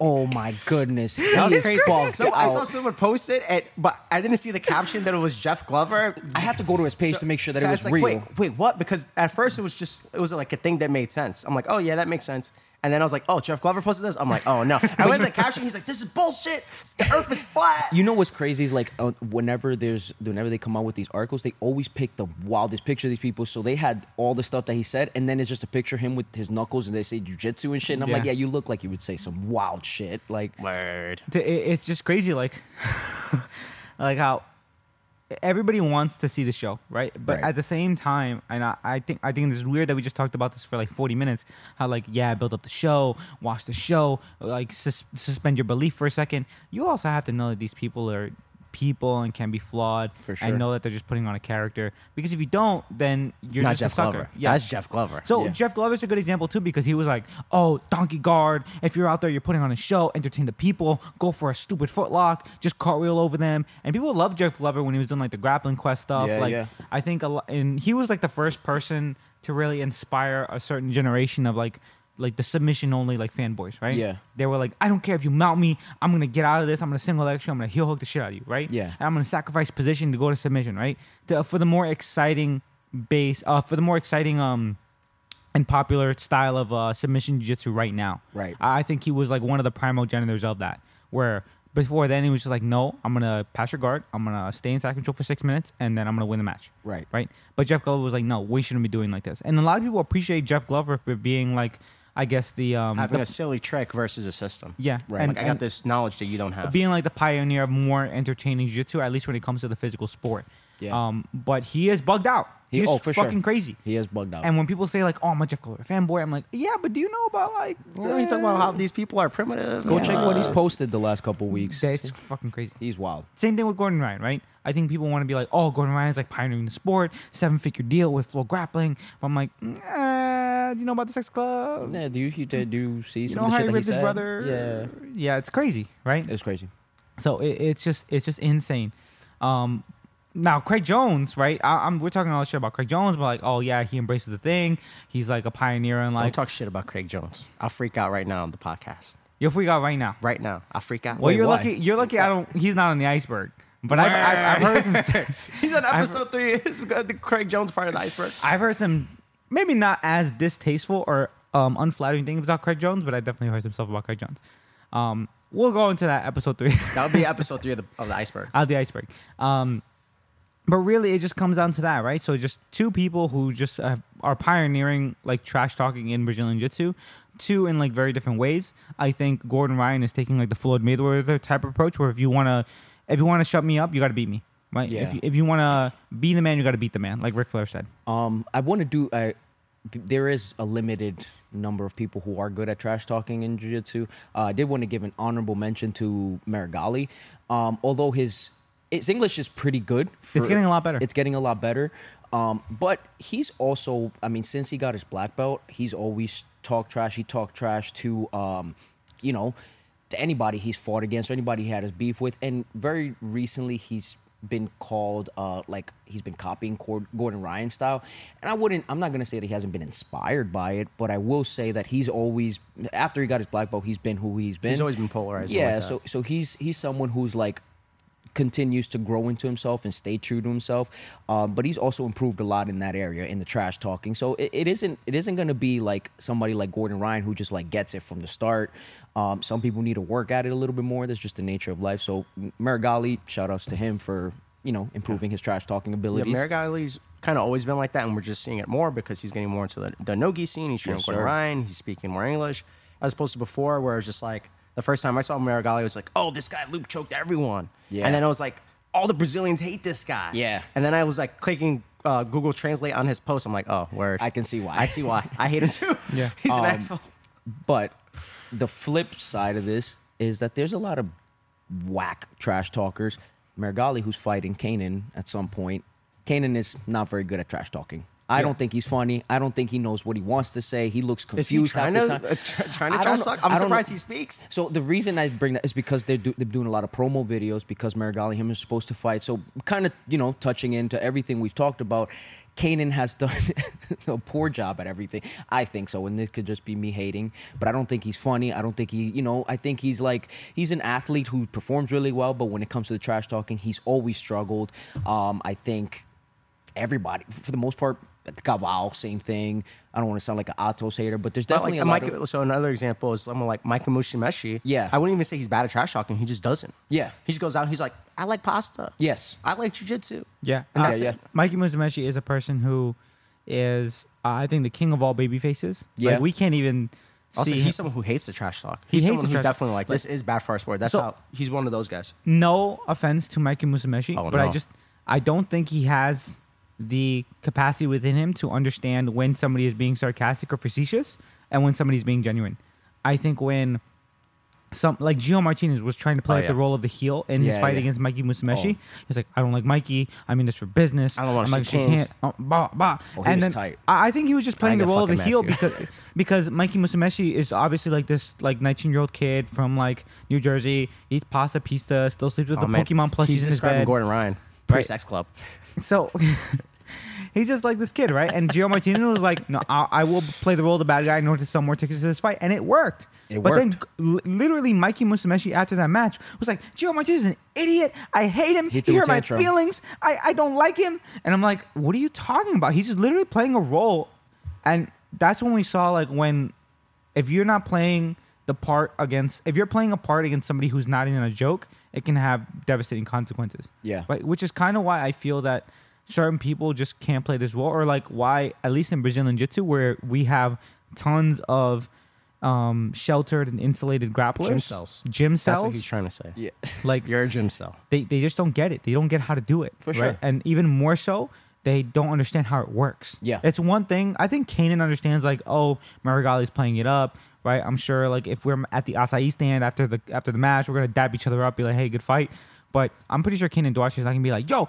Oh my goodness, that was He crazy. So I saw someone post it, and, but I didn't see the caption that it was Jeff Glover. I had to go to his page So- to make sure that so it I was like, real. Wait, wait, what? Because at first it was just it was like a thing that made sense. I'm like, oh yeah, that makes sense. And then I was like, oh, Jeff Glover posted this. I'm like, oh no. I went to the caption. He's like, this is bullshit. The Earth is flat. You know what's crazy is like uh, whenever there's whenever they come out with these articles, they always pick the wildest picture of these people. So they had all the stuff that he said, and then it's just a picture of him with his knuckles, and they say jujitsu and shit. And I'm like, Yeah. yeah, you look like you would say some wild shit. Like, Word. it's just crazy like like how everybody wants to see the show right but Right. at the same time and I, I think i think it's weird that we just talked about this for like 40 minutes how like yeah build up the show watch the show like sus- suspend your belief for a second you also have to know that these people are people and can be flawed For sure. and know that they're just putting on a character because if you don't then you're Not just Jeff a sucker Glover. yeah That's Jeff Glover. so Yeah. Jeff Glover's a good example too because he was like, "Oh, donkey guard! If you're out there, you're putting on a show, entertain the people, go for a stupid footlock, just cartwheel over them." And people loved Jeff Glover when he was doing like the Grapplers Quest stuff. Yeah, like yeah. I think a lot, and he was like the first person to really inspire a certain generation of like like the submission only like fanboys, right? Yeah. They were like, I don't care if you mount me, I'm gonna get out of this. I'm gonna single leg you. I'm gonna heel hook the shit out of you, right? Yeah. And I'm gonna sacrifice position to go to submission, right? To, for the more exciting base, uh, for the more exciting um and popular style of uh, submission jiu-jitsu right now. Right. I think he was like one of the primogenitors of that. Where before then he was just like, no, I'm gonna pass your guard, I'm gonna stay in side control for six minutes, and then I'm gonna win the match. Right. Right. But Jeff Glover was like, no, we shouldn't be doing like this. And a lot of people appreciate Jeff Glover for being like, I guess the um Having the- a silly trick versus a system. yeah Right. and, Like I got this knowledge that you don't have. being like the pioneer of more entertaining jiu-jitsu, at least when it comes to the physical sport. Yeah. Um, but he is bugged out. He- He's oh, for sure. fucking crazy. he is bugged out. And when people say like, "Oh, I'm a Jeff Glover fanboy," I'm like, "Yeah, but do you know about like?" Well, you talking about how these people are primitive. Go Yeah. check what he's posted the last couple weeks. That's fucking crazy. He's wild. Same thing with Gordon Ryan, right? I think people want to be like, "Oh, Gordon Ryan's like pioneering the sport, seven figure deal with FloGrappling." But I'm like, eh, "Do you know about the sex club? Yeah, do you he do you see you some know of the how shit he that he ripped his said? brother? Yeah, yeah, it's crazy, right? it's crazy. So it, it's just it's just insane. Um, now Craig Jones, right? I, I'm we're talking all this shit about Craig Jones, but like, oh yeah, he embraces the thing. He's like a pioneer and Don't like talk shit about Craig Jones. I'll freak out right now on the podcast. you'll freak out right now. Right now, I'll freak out. Well, Wait, you're why? lucky. You're lucky. I don't. He's not on the iceberg. But I've, I've, I've heard some. He's on I've- episode three. It's got the Craig Jones part of the iceberg. I've heard some. Maybe not as distasteful or um, unflattering things about Craig Jones, but I definitely heard some stuff about Craig Jones. Um, we'll go into that episode three. That would be episode three of the, of the iceberg. out of the iceberg. Um, but really, it just comes down to that, right? So just two people who just are pioneering like trash talking in Brazilian Jiu-Jitsu, two in like very different ways. I think Gordon Ryan is taking like the Floyd Mayweather type of approach, where if you wanna, if you wanna shut me up, you got to beat me, right? Yeah. If you, if you wanna be the man, you got to beat the man, like Ric Flair said. Um, I want to do. I there is a limited number of people who are good at trash talking in jiu-jitsu. Uh, I did want to give an honorable mention to Meregali. Um, although his his English is pretty good. It's getting a lot better. It's getting a lot better. Um, but he's also, I mean, since he got his black belt, he's always talked trash. He talked trash to, um, you know, to anybody he's fought against or anybody he had his beef with. And very recently, he's been called uh, like he's been copying Gordon Ryan style. And I wouldn't, I'm not gonna say that he hasn't been inspired by it, but I will say that he's always after he got his black belt, he's been who he's been. He's always been polarized. Yeah, like so so he's he's someone who's like continues to grow into himself and stay true to himself. Um, but he's also improved a lot in that area in the trash talking. So it, it isn't it isn't going to be like somebody like Gordon Ryan who just like gets it from the start. Um, some people need to work at it a little bit more. That's just the nature of life. So Meregali, shout outs to him for you know improving his trash talking Yeah, abilities. Meregali's kind of always been like that, and we're just seeing it more because he's getting more into the, the nogi scene. He's training Yes, Gordon. Ryan. He's speaking more English, as opposed to before, where it was just like the first time I saw Meregali, I was like, "Oh, this guy loop choked everyone," Yeah. and then I was like, "All the Brazilians hate this guy." Yeah. and then I was like clicking uh, Google Translate on his post. I'm like, "Oh, word." I can see why. I see why. I hate him too. Yeah. he's an Um, asshole. But the flip side of this is that there's a lot of whack trash talkers. Meregali, who's fighting Kaynan at some point, Kaynan is not very good at trash talking. I don't think he's funny. I don't think he knows what he wants to say. He looks Is he confused trying half to the time. uh, tr- trying to I don't trash know- talk? I I'm don't know. surprised he speaks. So the reason I bring that is because they're, do, they're doing a lot of promo videos because Meregali him is supposed to fight. So kind of you know touching into everything we've talked about. Kaynan has done a poor job at everything. I think so, and this could just be me hating. But I don't think he's funny. I don't think he, you know, I think he's like he's an athlete who performs really well. But when it comes to the trash talking, he's always struggled. Um, I think everybody, for the most part, Galvão, same thing. I don't want to sound like an Atos hater, but there's But definitely like a lot Mike, of so another example is someone like Mike Musumeci. Yeah. I wouldn't even say he's bad at trash talking. He just doesn't. Yeah. He just goes out. He's like, I like pasta. yes. I like jujitsu. Yeah, And Uh, that's yeah. it. Mikey Musumeci is a person who is, uh, I think, the king of all baby faces. Yeah. like, we can't even Also, see. he's someone who hates the trash talk. He He's hates someone who's trash- definitely like, this is bad for our sport. That's So- how he's one of those guys. no offense to Mikey Musumeci, Oh, but I just I don't think he has the capacity within him to understand when somebody is being sarcastic or facetious and when somebody's being genuine. I think when some like Gio Martinez was trying to play Oh, like the role of the heel in his Yeah, fight yeah. against Mikey Musumeci. Oh. He's like, I don't like Mikey. I mean this for business. I don't wanna I'm shake hands." hand- oh, bah, bah. Oh, he and then tight. I think he was just playing the role of the heel because because Mikey Musumeci is obviously like this like 19 year old kid from like New Jersey. Eats pasta pista, still sleeps with Oh, the man. Pokemon plushies He's in his describing bed. Gordon Ryan, Right. pre-sex club. So he's just like this kid, right? And Gio Martinez was like, "No, I, I will play the role of the bad guy in order to sell more tickets to this fight," and it worked. It but worked. then, l- literally, Mikey Musumeci after that match was like, "Gio Martinez is an idiot. I hate him. He He, hurt my feelings. I, I don't like him." And I'm like, "What are you talking about? He's just literally playing a role." And that's when we saw like when, if you're not playing the part against, if you're playing a part against somebody who's not in a joke, it can have devastating consequences. Yeah. Right, which is kind of why I feel that certain people just can't play this role, or like why, at least in Brazilian Jiu Jitsu, where we have tons of um, sheltered and insulated grapplers, Gym cells. gym That's what he's trying to say. Yeah. like You're a gym cell. they, they just don't get it. They don't get how to do it. For right? sure. And even more so, they don't understand how it works. Yeah. It's one thing. I think Kaynan understands like, oh, Meregali's playing it up, right? I'm sure like if we're at the acai stand after the after the match, we're gonna dab each other up, be like, hey, good fight. But I'm pretty sure Kaynan Duarte is not gonna be like, yo,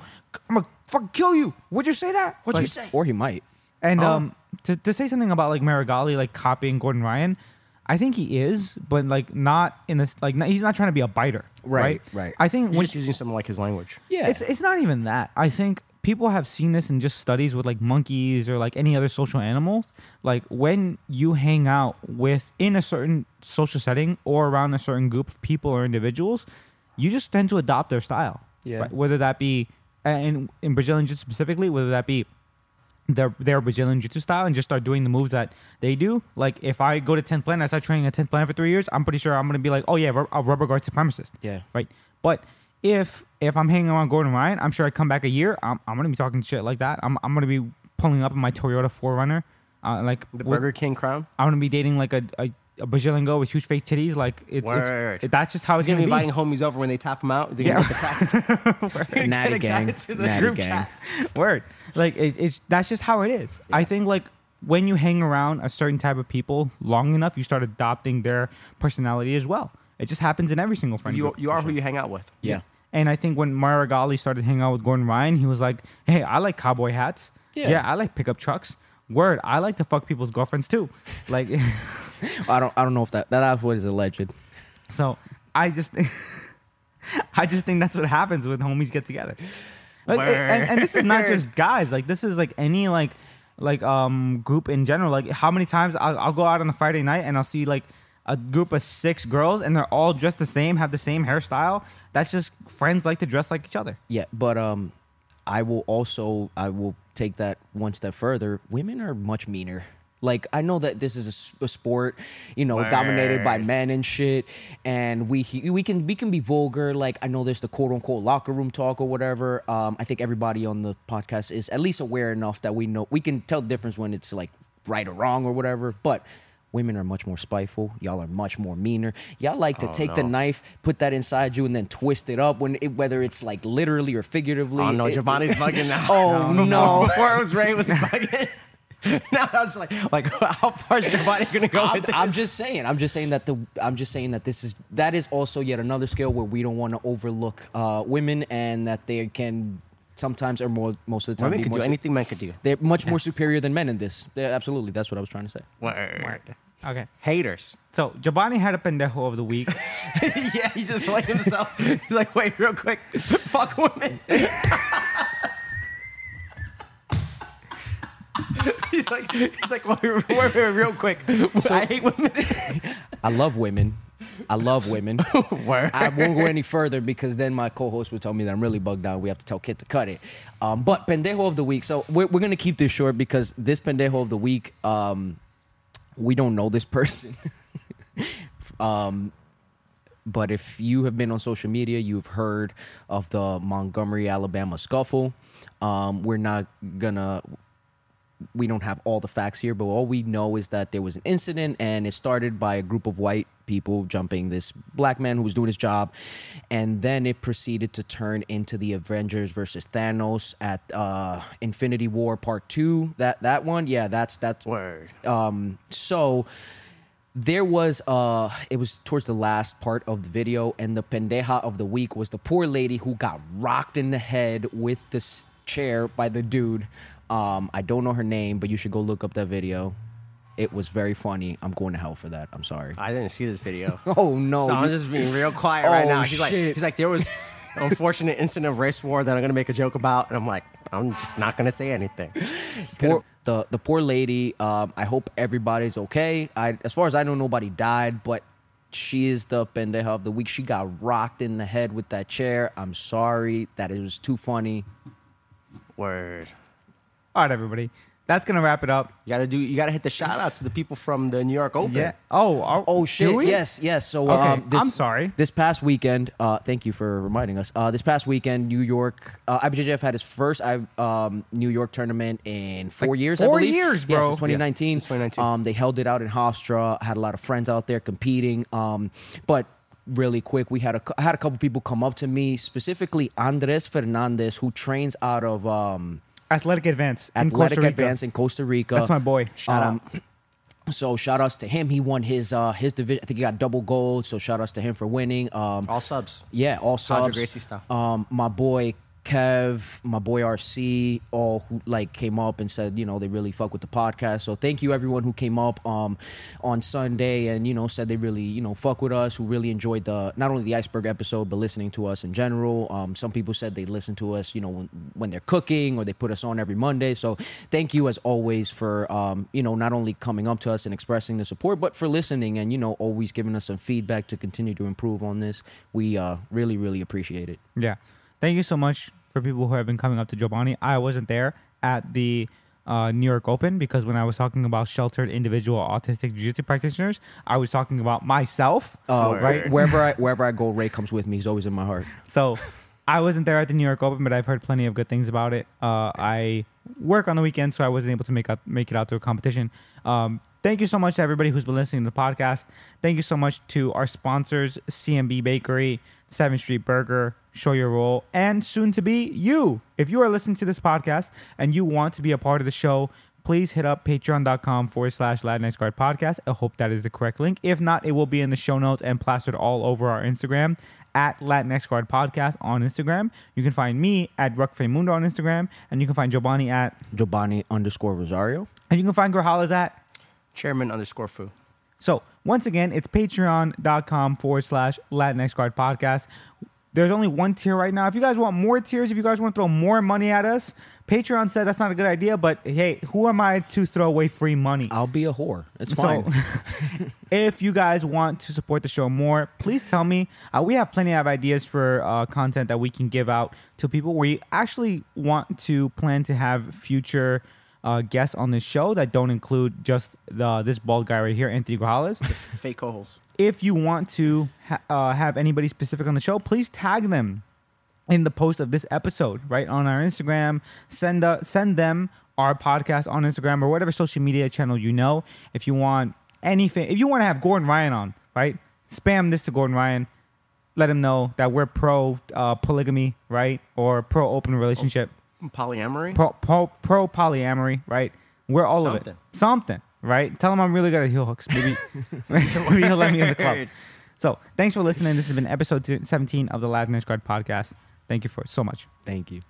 I'm gonna fucking kill you. Would you say that? What'd you say? Or he might. and Oh. um, to, to say something about like Meregali like copying Gordon Ryan, I think he is, but like not in this like not, he's not trying to be a biter, Right, right? right. I think He's when just using something like his language. Yeah. it's it's not even that. I think people have seen this in just studies with like monkeys or like any other social animals. Like when you hang out with in a certain social setting or around a certain group of people or individuals, you just tend to adopt their style. Yeah. right? Whether that be and in Brazilian just specifically, whether that be their their Brazilian jiu-jitsu style and just start doing the moves that they do. Like if I go to 10th planet, I start training at 10th planet for three years, I'm pretty sure I'm gonna be like, oh yeah, a rubber guard supremacist. Yeah. Right. But if if I'm hanging around Gordon Ryan, I'm sure I come back a year, I'm, I'm gonna be talking shit like that. I'm I'm gonna be pulling up in my Toyota 4Runner, uh, like The with- Burger King crown. I'm gonna be dating like a, a, a Brazilian girl with huge fake titties. Like it's, Word. it's that's just how it's He's gonna gonna, be be. inviting homies over when they tap them out. They're Yeah. gonna make a text. They're Natty gang. excited to the Natty group gang. chat. Word. Like it, it's that's just how it is. I think like when you hang around a certain type of people long enough, you start adopting their personality as well. It just happens in every single friend You group. you are who you hang out with. Yeah. And I think when Gali started hanging out with Gordon Ryan, he was like, "Hey, I like cowboy hats. Yeah. I like pickup trucks. Word, I like to fuck people's girlfriends too. Like, I don't. I don't know if that that what is alleged. so I just think, I just think that's what happens when homies get together. Like, and, and this is not just guys. Like, this is like any like like um group in general. Like, how many times I'll, I'll go out on a Friday night and I'll see like a group of six girls and they're all dressed the same, have the same hairstyle. That's just friends like to dress like each other. Yeah, but um, I will also I will take that one step further. Women are much meaner. Like I know that this is a s- a, sport, you know, dominated by men and shit, and we he- we can we can be vulgar. Like I know there's the quote unquote locker room talk or whatever. Um, I think everybody on the podcast is at least aware enough that we know we can tell the difference when it's like right or wrong or whatever. But women are much more spiteful. Y'all are much more meaner. Y'all like to take the knife, put that inside you, and then twist it up when it, whether it's like literally or figuratively. Oh no, It- Jobany's bugging now. Oh, no. Before it was Ray was bugging. now I was like, like how far is Jobany gonna go I'm, with this? I'm just saying. I'm just saying that the. I'm just saying that this is that is also yet another skill where we don't want to overlook uh, women and that they can sometimes or more most of the time Women could do su- anything men could do. They're much more superior than men in this. Yeah, absolutely. That's what I was trying to say. Okay. Haters. So Jobany had a pendejo of the week. yeah, he just played himself. He's like, wait, real quick, fuck women. he's like, he's like, wait, wait, wait, wait, real quick. I hate women. I love women. I love women. I won't go any further because then my co-host would tell me that I'm really bugged out. We have to tell Kit to cut it. Um, but pendejo of the week. So we're, we're gonna keep this short because this pendejo of the week, um, we don't know this person. um, but if you have been on social media, you've heard of the Montgomery, Alabama scuffle. Um, we're not gonna we don't have all the facts here, but all we know is that there was an incident and it started by a group of white people jumping this black man who was doing his job. And then it proceeded to turn into the Avengers versus Thanos at uh, Infinity War Part 2. That that one, yeah, that's that's Word. um so there was uh it was towards the last part of the video and the pendeja of the week was the poor lady who got rocked in the head with the chair by the dude um i don't know her name but you should go look up that video it was very funny i'm going to hell for that i'm sorry I didn't see this video. oh no so I'm just being real quiet right Oh, now. He's like, shit. he's like, there was an unfortunate incident of race war that I'm gonna make a joke about, and I'm like, I'm just not gonna say anything. Just gonna- poor, the the poor lady. Um, I hope everybody's okay. I, as far as I know, nobody died, but she is the pendeja of the week. She got rocked in the head with that chair. I'm sorry that it was too funny. Word. All right, everybody. That's gonna wrap it up. You gotta do. You gotta hit the shout outs to the people from the New York Open. Yeah. Oh. Oh, Oh do shit! we? Yes, yes. So Okay, um, this, I'm sorry. This past weekend, uh, thank you for reminding us. Uh, this past weekend, New York, uh, IBJJF had his first I, um, New York tournament in four Like years. I four believe. years, Yes, bro. since 2019. since 2019. Um, they held it out in Hofstra. Had a lot of friends out there competing. Um, but really quick, we had a had a couple people come up to me, specifically Andres Fernandez, who trains out of um, Athletic Advance in Athletic Costa Rica. Advance in Costa Rica. That's my boy. Shout Um, So shout outs to him. He won his uh his division. I think he got double gold. So shout outs to him for winning. Um All subs. yeah, all Sandra subs. Gracie style. Um my boy Kev, my boy RC, all who like came up and said, you know, they really fuck with the podcast. So thank you everyone who came up um on Sunday and you know said they really, you know, fuck with us, who really enjoyed the not only the iceberg episode, but listening to us in general. Um some people said they listen to us, you know, when, when they're cooking or they put us on every Monday. So thank you as always for um, you know, not only coming up to us and expressing the support, but for listening and, you know, always giving us some feedback to continue to improve on this. We uh really, really appreciate it. Yeah. Thank you so much for people who have been coming up to Jobany. I wasn't there at the uh, New York Open because when I was talking about sheltered individual autistic jiu-jitsu practitioners, I was talking about myself. Uh, right. Wherever I wherever I go, Ray comes with me. He's always in my heart. So I wasn't there at the New York Open, but I've heard plenty of good things about it. Uh, I work on the weekend, so I wasn't able to make up make it out to a competition. Um, thank you so much to everybody who's been listening to the podcast. Thank you so much to our sponsors, C&B Bakery, Seventh Street Burger, Shoyoroll, and soon to be you. If you are listening to this podcast and you want to be a part of the show, please hit up patreon.com forward slash Latinx Guard podcast. I hope that is the correct link. If not, it will be in the show notes and plastered all over our Instagram at Latinx Guard podcast on Instagram. You can find me at Ruckfaymundo on Instagram, and you can find Jobany at, Jobany underscore Rosario. and you can find Grajales at. Chairman underscore foo. So once again, it's patreon.com forward slash Latinx Guard podcast. There's only one tier right now. If you guys want more tiers, if you guys want to throw more money at us, Patreon said that's not a good idea, but hey, who am I to throw away free money? I'll be a whore. It's So, fine. if you guys want to support the show more, please tell me. Uh, we have plenty of ideas for uh, content that we can give out to people. We actually want to plan to have future uh, guests on this show that don't include just the, this bald guy right here, Anthony Grajales. Fake co-host. if you want to ha- uh, have anybody specific on the show, please tag them in the post of this episode, right on our Instagram. Send uh, send them our podcast on Instagram or whatever social media channel you know. If you want anything, if you want to have Gordon Ryan on, right? Spam this to Gordon Ryan. Let him know that we're pro uh, polygamy, right, or pro open relationship, Polyamory. pro, pro pro polyamory, right? We're all of it. Something. Something, right? Tell him I'm really good at heel hooks. Maybe, maybe he'll let me in the club. So thanks for listening. This has been episode 17 of the Latinx Guard podcast. Thank you for so much. Thank you.